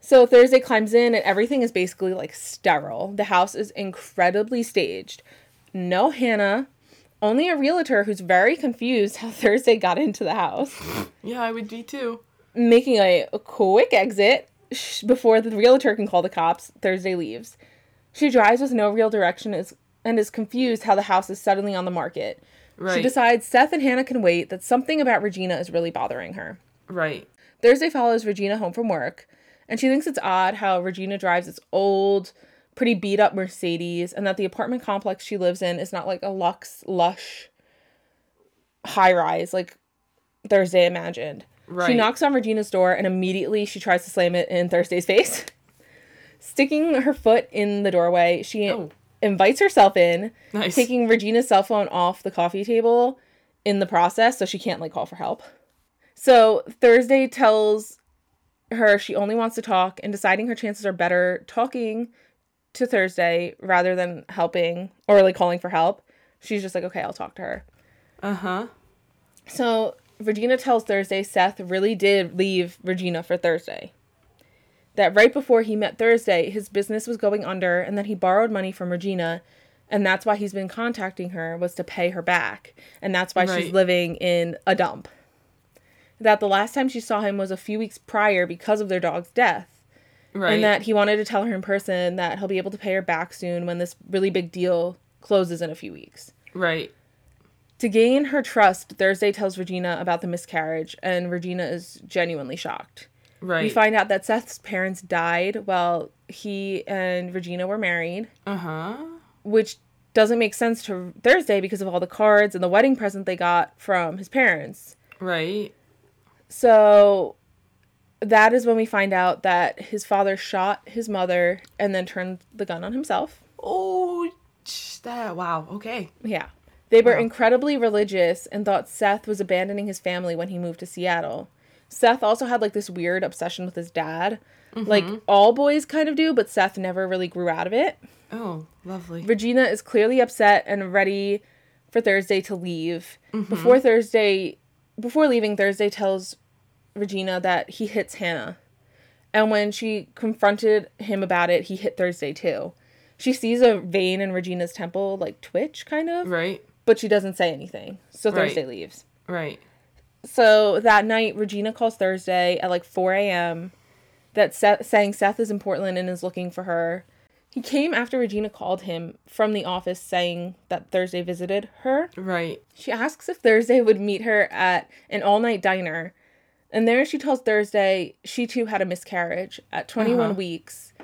A: So Thursday climbs in and everything is basically like sterile. The house is incredibly staged. No Hannah, only a realtor who's very confused how Thursday got into the house,
B: Yeah, I would be too.
A: making a, a quick exit before the realtor can call the cops. Thursday leaves. She drives with no real direction is, and is confused how the house is suddenly on the market.
B: Right.
A: She decides Seth and Hannah can wait, that something about Regina is really bothering her.
B: right.
A: Thursday follows Regina home from work, and she thinks it's odd how Regina drives this old, pretty beat up Mercedes, and that the apartment complex she lives in is not like a luxe, lush high rise like Thursday imagined. She knocks on Regina's door, and immediately she tries to slam it in Thursday's face. Sticking her foot in the doorway, she
B: Oh.
A: Invites herself in,
B: Nice.
A: taking Regina's cell phone off the coffee table in the process so she can't like call for help. So Thursday tells her she only wants to talk and deciding her chances are better talking to Thursday rather than helping or like calling for help. She's just like, okay, I'll talk to her.
B: Uh huh.
A: So Regina tells Thursday Seth really did leave Regina for Thursday. That right before he met Thursday, his business was going under and that he borrowed money from Regina and that's why he's been contacting her was to pay her back. And that's why she's living in a dump. That the last time she saw him was a few weeks prior because of their dog's death.
B: Right.
A: And that he wanted to tell her in person that he'll be able to pay her back soon when this really big deal closes in a few weeks.
B: right.
A: To gain her trust, Thursday tells Regina about the miscarriage, and Regina is genuinely shocked.
B: Right.
A: We find out that Seth's parents died while he and Regina were married,
B: uh huh.
A: which doesn't make sense to Thursday because of all the cards and the wedding present they got from his parents.
B: Right.
A: So that is when we find out that his father shot his mother and then turned the gun on himself.
B: Oh, that. Wow. Okay.
A: Yeah. They were
B: Wow.
A: incredibly religious and thought Seth was abandoning his family when he moved to Seattle. Seth also had like this weird obsession with his dad. Mm-hmm. Like all boys kind of do, but Seth never really grew out of it.
B: Oh, lovely.
A: Regina is clearly upset and ready for Thursday to leave. Mm-hmm. Before Thursday, before leaving, Thursday tells Regina that he hits Hannah. And when she confronted him about it, he hit Thursday too. She sees a vein in Regina's temple like twitch kind of
B: Right.
A: but she doesn't say anything. So
B: Right.
A: Thursday leaves.
B: Right.
A: So that night, Regina calls Thursday at like 4 a.m. That Seth, saying Seth is in Portland and is looking for her. He came after Regina called him from the office saying that Thursday visited her.
B: Right.
A: She asks if Thursday would meet her at an all night diner. And there she tells Thursday she too had a miscarriage at 21
B: Uh-huh.
A: weeks,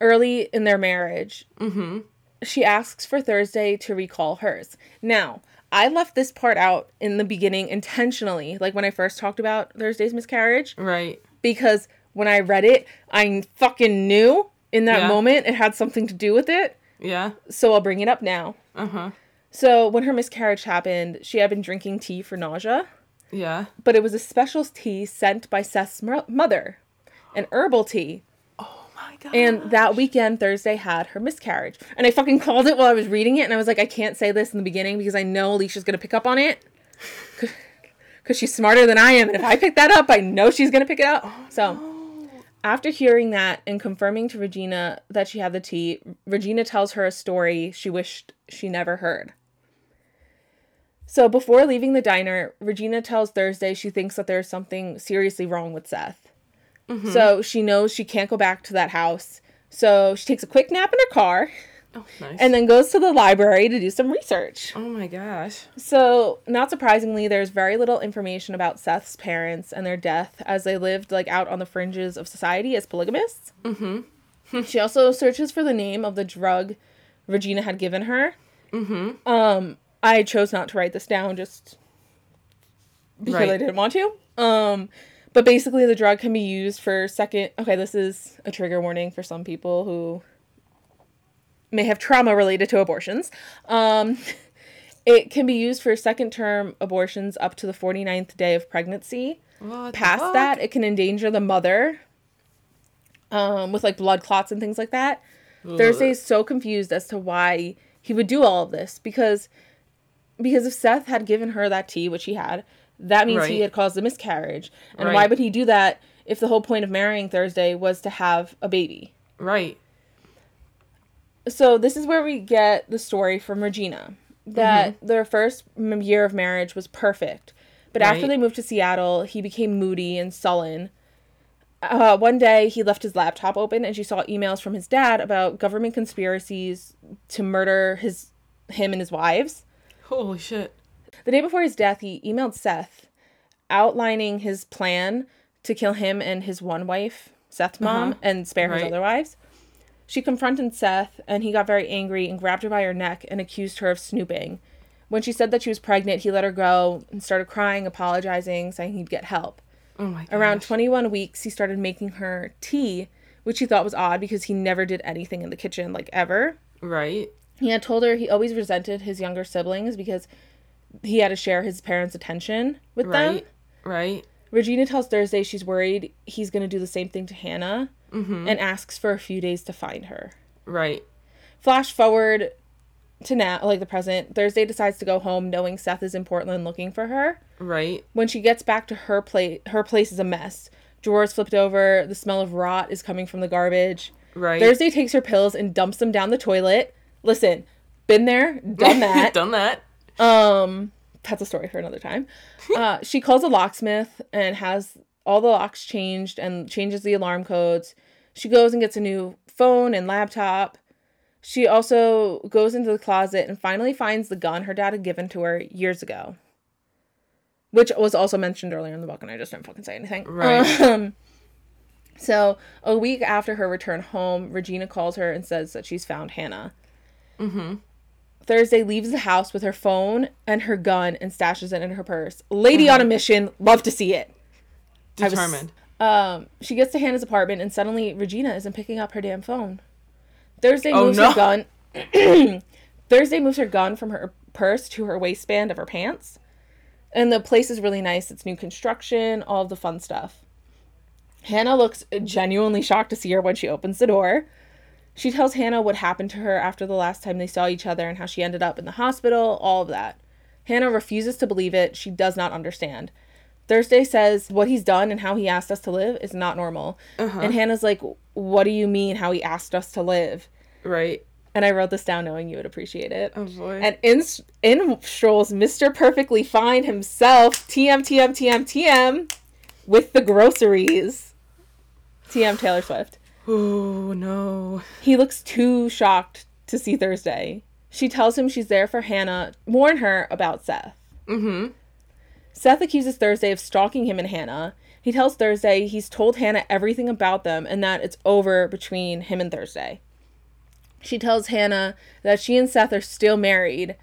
A: early in their marriage.
B: Mm-hmm.
A: She asks for Thursday to recall hers. Now, I left this part out in the beginning intentionally, like when I first talked about Thursday's miscarriage,
B: Right.
A: because when I read it, I fucking knew in that
B: Yeah.
A: moment it had something to do with it.
B: Yeah.
A: So I'll bring it up now.
B: Uh huh.
A: So when her miscarriage happened, she had been drinking tea for nausea,
B: Yeah.
A: but it was a special tea sent by Seth's mother, an herbal tea.
B: Oh my god.
A: And that weekend, Thursday had her miscarriage. And I fucking called it while I was reading it, and I was like, I can't say this in the beginning because I know Alicia's gonna pick up on it. Because she's smarter than I am, and if I pick that up, I know she's gonna pick it up. Oh, so, after hearing that and confirming to Regina that she had the tea, Regina tells her a story she wished she never heard. So, before leaving the diner, Regina tells Thursday she thinks that there's something seriously wrong with Seth. So she knows she can't go back to that house. So she takes a quick nap in her car
B: Oh, nice.
A: and then goes to the library to do some research.
B: oh my gosh.
A: So, not surprisingly, there's very little information about Seth's parents and their death as they lived like out on the fringes of society as polygamists.
B: Mm-hmm.
A: she also searches for the name of the drug Regina had given her. Mm-hmm. Um, I chose not to write this down just because
B: Right.
A: I didn't want to. Um, but basically, the drug can be used for second. Okay, this is a trigger warning for some people who may have trauma related to abortions. Um, it can be used for second term abortions up to the 49th day of pregnancy.
B: What
A: Past that, it can endanger the mother um, with like blood clots and things like that. Thursday is so confused as to why he would do all of this because because if Seth had given her that tea, which he had, that means he had caused a miscarriage. And why would he do that if the whole point of marrying Thursday was to have a baby?
B: Right.
A: So this is where we get the story from Regina that
B: Mm-hmm.
A: their first m- year of marriage was perfect, but after they moved to Seattle, he became moody and sullen. Uh, one day, he left his laptop open, and she saw emails from his dad about government conspiracies to murder his him and his wives.
B: Holy shit.
A: The day before his death, he emailed Seth outlining his plan to kill him and his one wife, Seth's mom,
B: Uh-huh.
A: and spare his other wives. She confronted Seth, and he got very angry and grabbed her by her neck and accused her of snooping. When she said that she was pregnant, he let her go and started crying, apologizing, saying he'd get help.
B: Oh my god.
A: Around 21 weeks, he started making her tea, which he thought was odd because he never did anything in the kitchen, like ever.
B: Right.
A: He had told her he always resented his younger siblings because he had to share his parents' attention with them.
B: Right. Right.
A: Regina tells Thursday she's worried he's going to do the same thing to Hannah mm-hmm. and asks for a few days to find her.
B: Right.
A: Flash forward to now, like the present. Thursday decides to go home knowing Seth is in Portland looking for her.
B: Right.
A: When she gets back to her place, her place is a mess. Drawers flipped over, the smell of rot is coming from the garbage.
B: Right.
A: Thursday takes her pills and dumps them down the toilet. Listen, been there, done that.
B: Done that.
A: Um, that's a story for another time. Uh, she calls a locksmith and has all the locks changed and changes the alarm codes. She goes and gets a new phone and laptop. She also goes into the closet and finally finds the gun her dad had given to her years ago, which was also mentioned earlier in the book, and I just didn't fucking say anything.
B: Right.
A: Um, so a week after her return home, Regina calls her and says that she's found Hannah. Thursday leaves the house with her phone and her gun and stashes it in her purse. Lady on a mission, love to see it. I was-
B: Determined.
A: Um, she gets to Hannah's apartment and suddenly Regina isn't picking up her damn phone. Thursday
B: Oh,
A: moves
B: no.
A: her gun. Thursday moves her gun from her purse to her waistband of her pants. And the place is really nice. It's new construction, all of the fun stuff. Hannah looks genuinely shocked to see her when she opens the door. She tells Hannah what happened to her after the last time they saw each other and how she ended up in the hospital, all of that. Hannah refuses to believe it. She does not understand. Thursday says what he's done and how he asked us to live is not normal. Uh-huh. And Hannah's like, What do you mean how he asked us to live?
B: Right.
A: And I wrote this down knowing you would appreciate it.
B: Oh boy.
A: And in, in strolls Mr. Perfectly Fine himself, TM, TM, TM, TM, with the groceries. TM Taylor Swift.
B: Oh no.
A: He looks too shocked to see Thursday. She tells him she's there for Hannah, warn her about Seth.
B: Mm-hmm.
A: Seth accuses Thursday of stalking him and Hannah. He tells Thursday he's told Hannah everything about them and that it's over between him and Thursday. She tells Hannah that she and Seth are still married.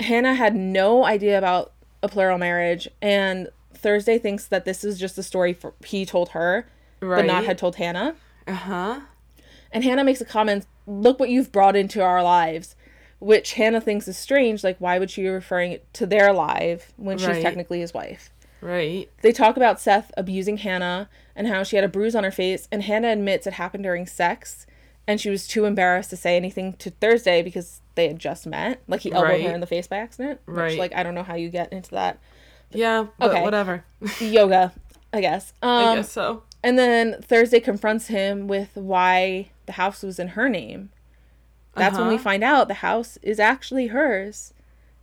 A: Hannah had no idea about a plural marriage, and Thursday thinks that this is just the story for, he told her,
B: Right.
A: but not had told Hannah.
B: Uh-huh.
A: And Hannah makes a comment, look what you've brought into our lives, which Hannah thinks is strange. Like, why would she be referring to their life when she's technically his wife?
B: Right.
A: They talk about Seth abusing Hannah and how she had a bruise on her face, and Hannah admits it happened during sex, and she was too embarrassed to say anything to Thursday because they had just met. Like he elbowed
B: Right.
A: her in the face by accident. Which,
B: Right.
A: like I don't know how you get into that.
B: Yeah, but
A: Okay.
B: whatever.
A: Yoga, I guess. Um,
B: I guess so.
A: And then Thursday confronts him with why the house was in her name. That's when we
B: Uh-huh.
A: find out the house is actually hers.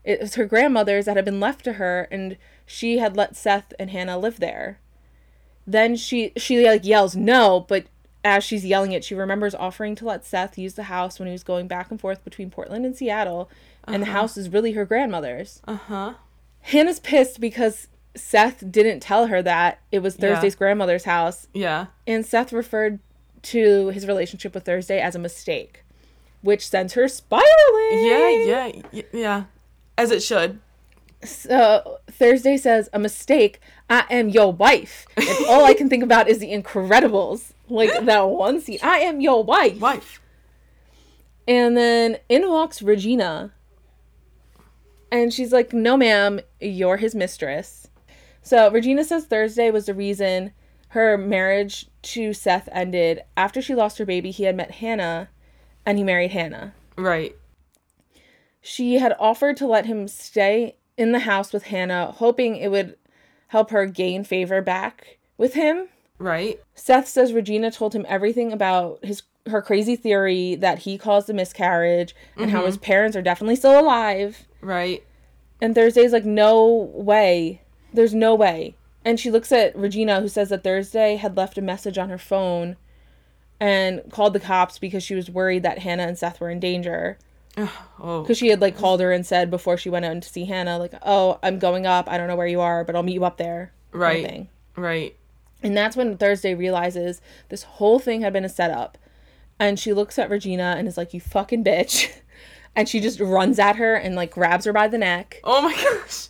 A: It was her grandmother's that had been left to her, and she had let Seth and Hannah live there. Then she she like yells no, but as she's yelling it, she remembers offering to let Seth use the house when he was going back and forth between Portland and Seattle, and the house is really her grandmother's.
B: Uh-huh.
A: Hannah's pissed because Seth didn't tell her that it was
B: Yeah.
A: Thursday's grandmother's house,
B: Yeah.
A: and Seth referred to his relationship with Thursday as a mistake, which sends her spiraling.
B: Yeah, yeah, y- yeah. As it should.
A: So Thursday says, "A mistake. I am your wife." And all I can think about is The Incredibles, like that one scene. I am your wife.
B: Wife.
A: And then in walks Regina. And she's like, No, ma'am, you're his mistress. So Regina says Thursday was the reason her marriage to Seth ended. After she lost her baby, he had met Hannah and he married Hannah.
B: Right.
A: She had offered to let him stay in the house with Hannah, hoping it would help her gain favor back with him.
B: Right.
A: Seth says Regina told him everything about his her crazy theory that he caused the miscarriage and how mm-hmm. his parents are definitely still alive.
B: Right.
A: And Thursday's like, no way. There's no way. And she looks at Regina, who says that Thursday had left a message on her phone and called the cops because she was worried that Hannah and Seth were in danger.
B: Oh, oh.
A: Because she had like called her and said before she went out to see Hannah, like, oh, I'm going up. I don't know where you are, but I'll meet you up there. kind of
B: Right. Right.
A: And that's when Thursday realizes this whole thing had been a setup. And she looks at Regina and is like, You fucking bitch. And she just runs at her and like grabs her by the neck.
B: Oh my gosh.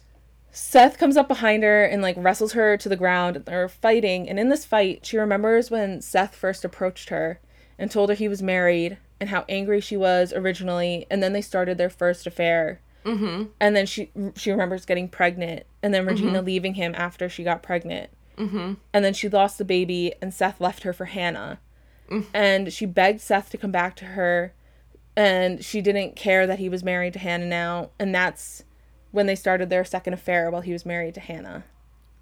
A: Seth comes up behind her and like wrestles her to the ground. They're fighting. And in this fight, she remembers when Seth first approached her and told her he was married and how angry she was originally. And then they started their first affair.
B: Mm-hmm.
A: And then she she remembers getting pregnant and then Regina leaving him after she got pregnant.
B: Mm-hmm.
A: And then she lost the baby, and Seth left her for Hannah. And she begged Seth to come back to her, and she didn't care that he was married to Hannah now. And that's when they started their second affair while he was married to Hannah.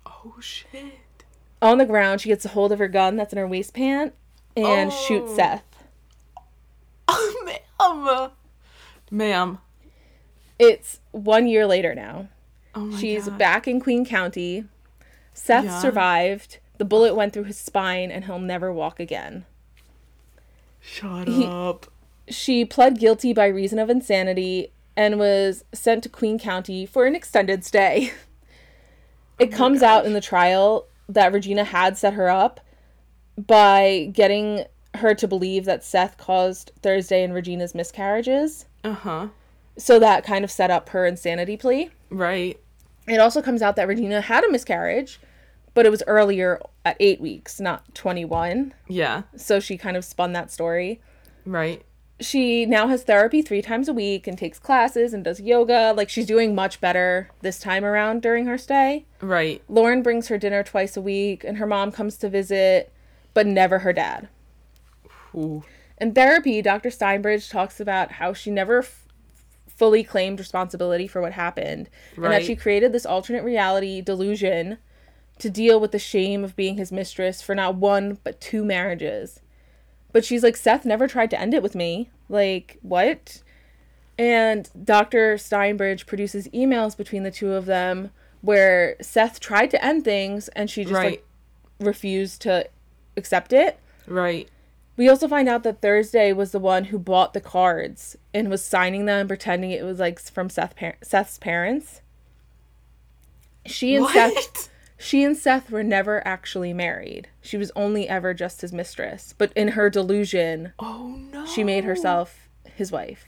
B: Oh shit.
A: On the ground, she gets a hold of her gun that's in her waistband and oh. shoots
B: Oh.
A: Seth.
B: Oh, ma'am. Ma'am.
A: It's one year later now.
B: Oh my
A: She's
B: God.
A: back in Queen County. Seth
B: Yeah.
A: survived. The bullet went through his spine, and he'll never walk again.
B: Shut
A: He-
B: up.
A: She pled guilty by reason of insanity and was sent to Queen County for an extended stay. It comes out in the trial that Regina had set her up by getting her to believe that Seth caused Thursday and Regina's miscarriages.
B: Uh-huh.
A: So that kind of set up her insanity plea.
B: Right.
A: It also comes out that Regina had a miscarriage, but it was earlier at eight weeks, not 21.
B: Yeah.
A: So she kind of spun that story.
B: Right.
A: She now has therapy three times a week and takes classes and does yoga. Like she's doing much better this time around during her stay.
B: Right.
A: Lauren brings her dinner twice a week and her mom comes to visit, but never her dad.
B: Ooh.
A: In therapy, Dr. Steinbridge talks about how she never f- fully claimed responsibility for what happened and that she created this alternate reality delusion to deal with the shame of being his mistress for not one but two marriages. But she's like, Seth never tried to end it with me. Like, what? And Dr. Steinbridge produces emails between the two of them where Seth tried to end things and she just
B: Right.
A: like refused to accept it.
B: Right.
A: We also find out that Thursday was the one who bought the cards and was signing them, pretending it was like from Seth par- Seth's parents. She and Seth,
B: What?
A: She and Seth were never actually married. She was only ever just his mistress. But in her delusion,
B: Oh no.
A: she made herself his wife.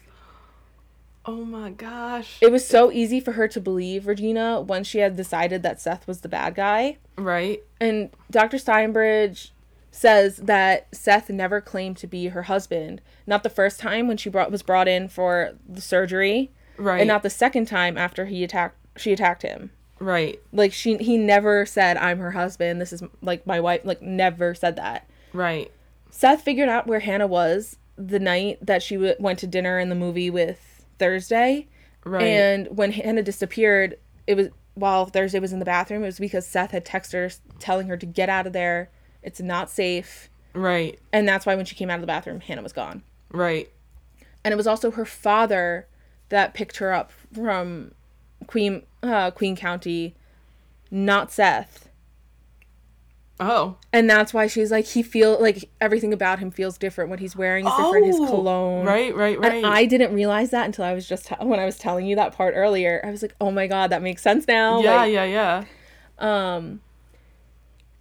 B: Oh my gosh.
A: It was so easy for her to believe Regina once she had decided that Seth was the bad guy.
B: Right.
A: And Dr. Steinbridge says that Seth never claimed to be her husband. Not the first time when she brought was brought in for the surgery,
B: Right.
A: and not the second time after he attacked she attacked him.
B: Right.
A: Like she he never said I'm her husband. This is like my wife. Like never said that.
B: Right.
A: Seth figured out where Hannah was the night that she w- went to dinner in the movie with Thursday.
B: Right.
A: And when Hannah disappeared, it was while Thursday was in the bathroom. It was because Seth had texted her telling her to get out of there. It's not safe.
B: right.
A: And that's why when she came out of the bathroom, Hannah was gone.
B: Right.
A: And it was also her father that picked her up from Queen uh, Queen County, not Seth.
B: Oh.
A: And that's why she's like he feel like everything about him feels different. What he's wearing is different. His
B: Oh,
A: cologne.
B: Right. Right. Right.
A: And I didn't realize that until I was just when I was telling you that part earlier. I was like, "Oh my god, that makes sense now."
B: yeah.
A: Like,
B: yeah. Yeah.
A: Um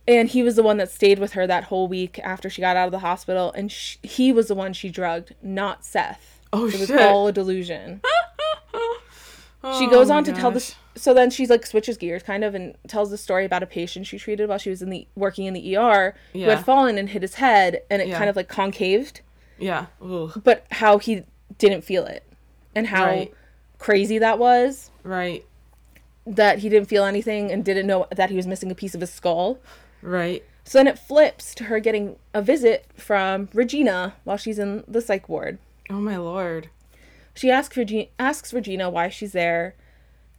A: and he was the one that stayed with her that whole week after she got out of the hospital and sh- he was the one she drugged not seth
B: Oh shit.
A: it was
B: shit.
A: all a delusion she
B: Oh
A: goes
B: my
A: on to tell this so then she's like switches gears kind of and tells the story about a patient she treated while she was in the working in the er who had fallen and hit his head and it
B: Yeah.
A: kind of like concaved
B: Yeah.
A: But how he didn't feel it and how
B: Right.
A: crazy that was
B: Right.
A: that he didn't feel anything and didn't know that he was missing a piece of his skull
B: Right.
A: so then it flips to her getting a visit from regina while she's in the psych ward
B: Oh my lord.
A: She asks Regina asks Regina why she's there,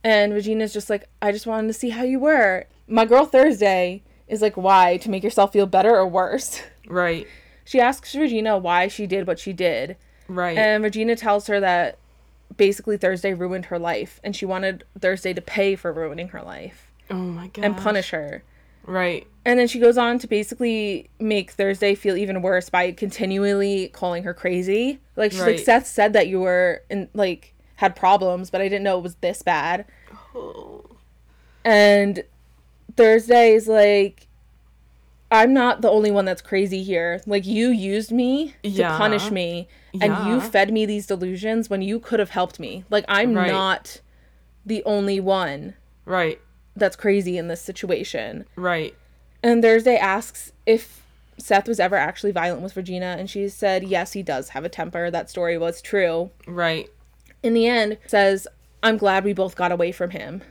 A: and Regina's just like, I just wanted to see how you were. My girl Thursday is like, why to make yourself feel better or worse?
B: Right.
A: She asks Regina why she did what she did,
B: Right.
A: and Regina tells her that basically Thursday ruined her life, and she wanted Thursday to pay for ruining her life
B: oh my god.
A: and punish her.
B: Right.
A: And then she goes on to basically make Thursday feel even worse by continually calling her crazy. Like she's like, Seth said that you were in like had problems, but I didn't know it was this bad.
B: Oh.
A: And Thursday is like, I'm not the only one that's crazy here. Like you used me to
B: Yeah.
A: punish me, and you fed me these delusions when you could have helped me. Like I'm
B: Right.
A: not the only one
B: Right.
A: That's crazy in this situation.
B: Right.
A: And Thursday asks if Seth was ever actually violent with Regina, and she said, yes, he does have a temper. That story was true.
B: Right.
A: In the end, says, I'm glad we both got away from him.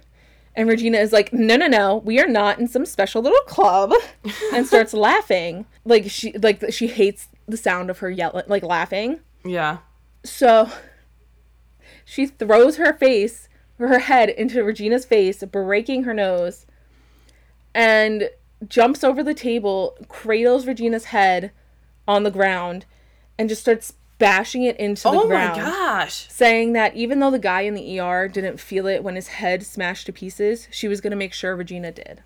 A: And Regina is like, no, no, no, we are not in some special little club, and starts laughing. Like she, like she hates the sound of her yelling, like laughing.
B: Yeah.
A: So she throws her face, her head into Regina's face, breaking her nose, and jumps over the table, cradles Regina's head on the ground, and just starts bashing it into the ground.
B: Oh my gosh.
A: Saying that even though the guy in the ER didn't feel it when his head smashed to pieces, she was going to make sure Regina did.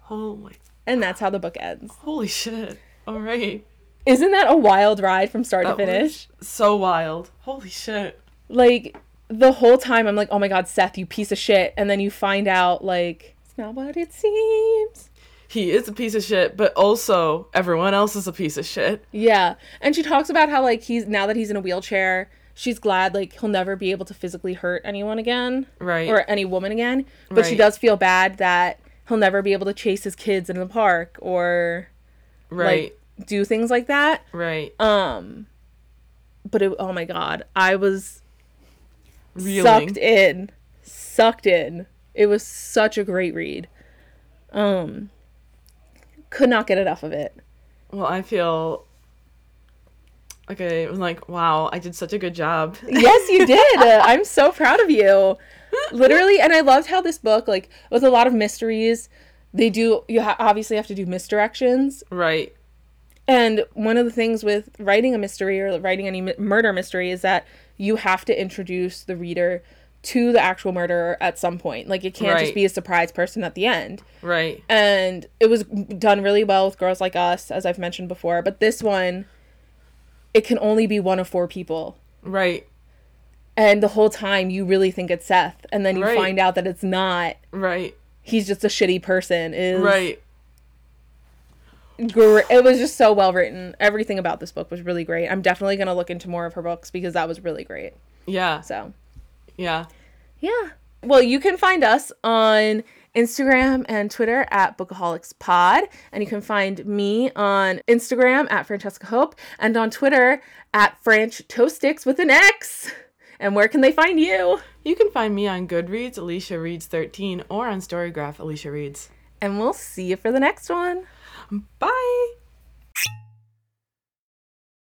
B: Holy.
A: And that's how the book ends.
B: Holy shit. All right.
A: Isn't that a wild ride from start to
B: That was
A: finish?
B: So wild. Holy shit.
A: like the whole time I'm like, oh my god, Seth, you piece of shit, and then you find out like it's not what it seems.
B: He is a piece of shit, but also everyone else is a piece of shit.
A: Yeah, and she talks about how like he's now that he's in a wheelchair, she's glad like he'll never be able to physically hurt anyone again
B: Right.
A: or any woman again. But she does feel bad that he'll never be able to chase his kids in the park or
B: right.
A: like do things like that.
B: right.
A: Um, but it, oh my god, I was
B: Reeling.
A: sucked in sucked in it was such a great read um could not get enough of it
B: Well, I feel okay. I'm like, wow, I did such a good job.
A: yes you did Uh, i'm so proud of you literally and i loved how this book like with a lot of mysteries they do you ha- obviously have to do misdirections
B: right.
A: and one of the things with writing a mystery or writing any m- murder mystery is that you have to introduce the reader to the actual murderer at some point like it can't just be a surprise person at the end
B: Right.
A: and it was done really well with girls like us as i've mentioned before but this one it can only be one of four people
B: Right.
A: and the whole time you really think it's seth and then you
B: Right.
A: find out that it's not
B: Right.
A: he's just a shitty person is
B: Right.
A: Gr- it was just so well written everything about this book was really great i'm definitely going to look into more of her books because that was really great
B: Yeah.
A: so
B: Yeah.
A: Yeah. Well, you can find us on Instagram and Twitter at Bookaholics Pod, and you can find me on Instagram at Francesca Hope and on Twitter at Franch Toastix with an X. And where can they find you?
B: You can find me on Goodreads, Alicia Reads 13, or on Storygraph, Alicia Reads.
A: And we'll see you for the next one.
B: Bye.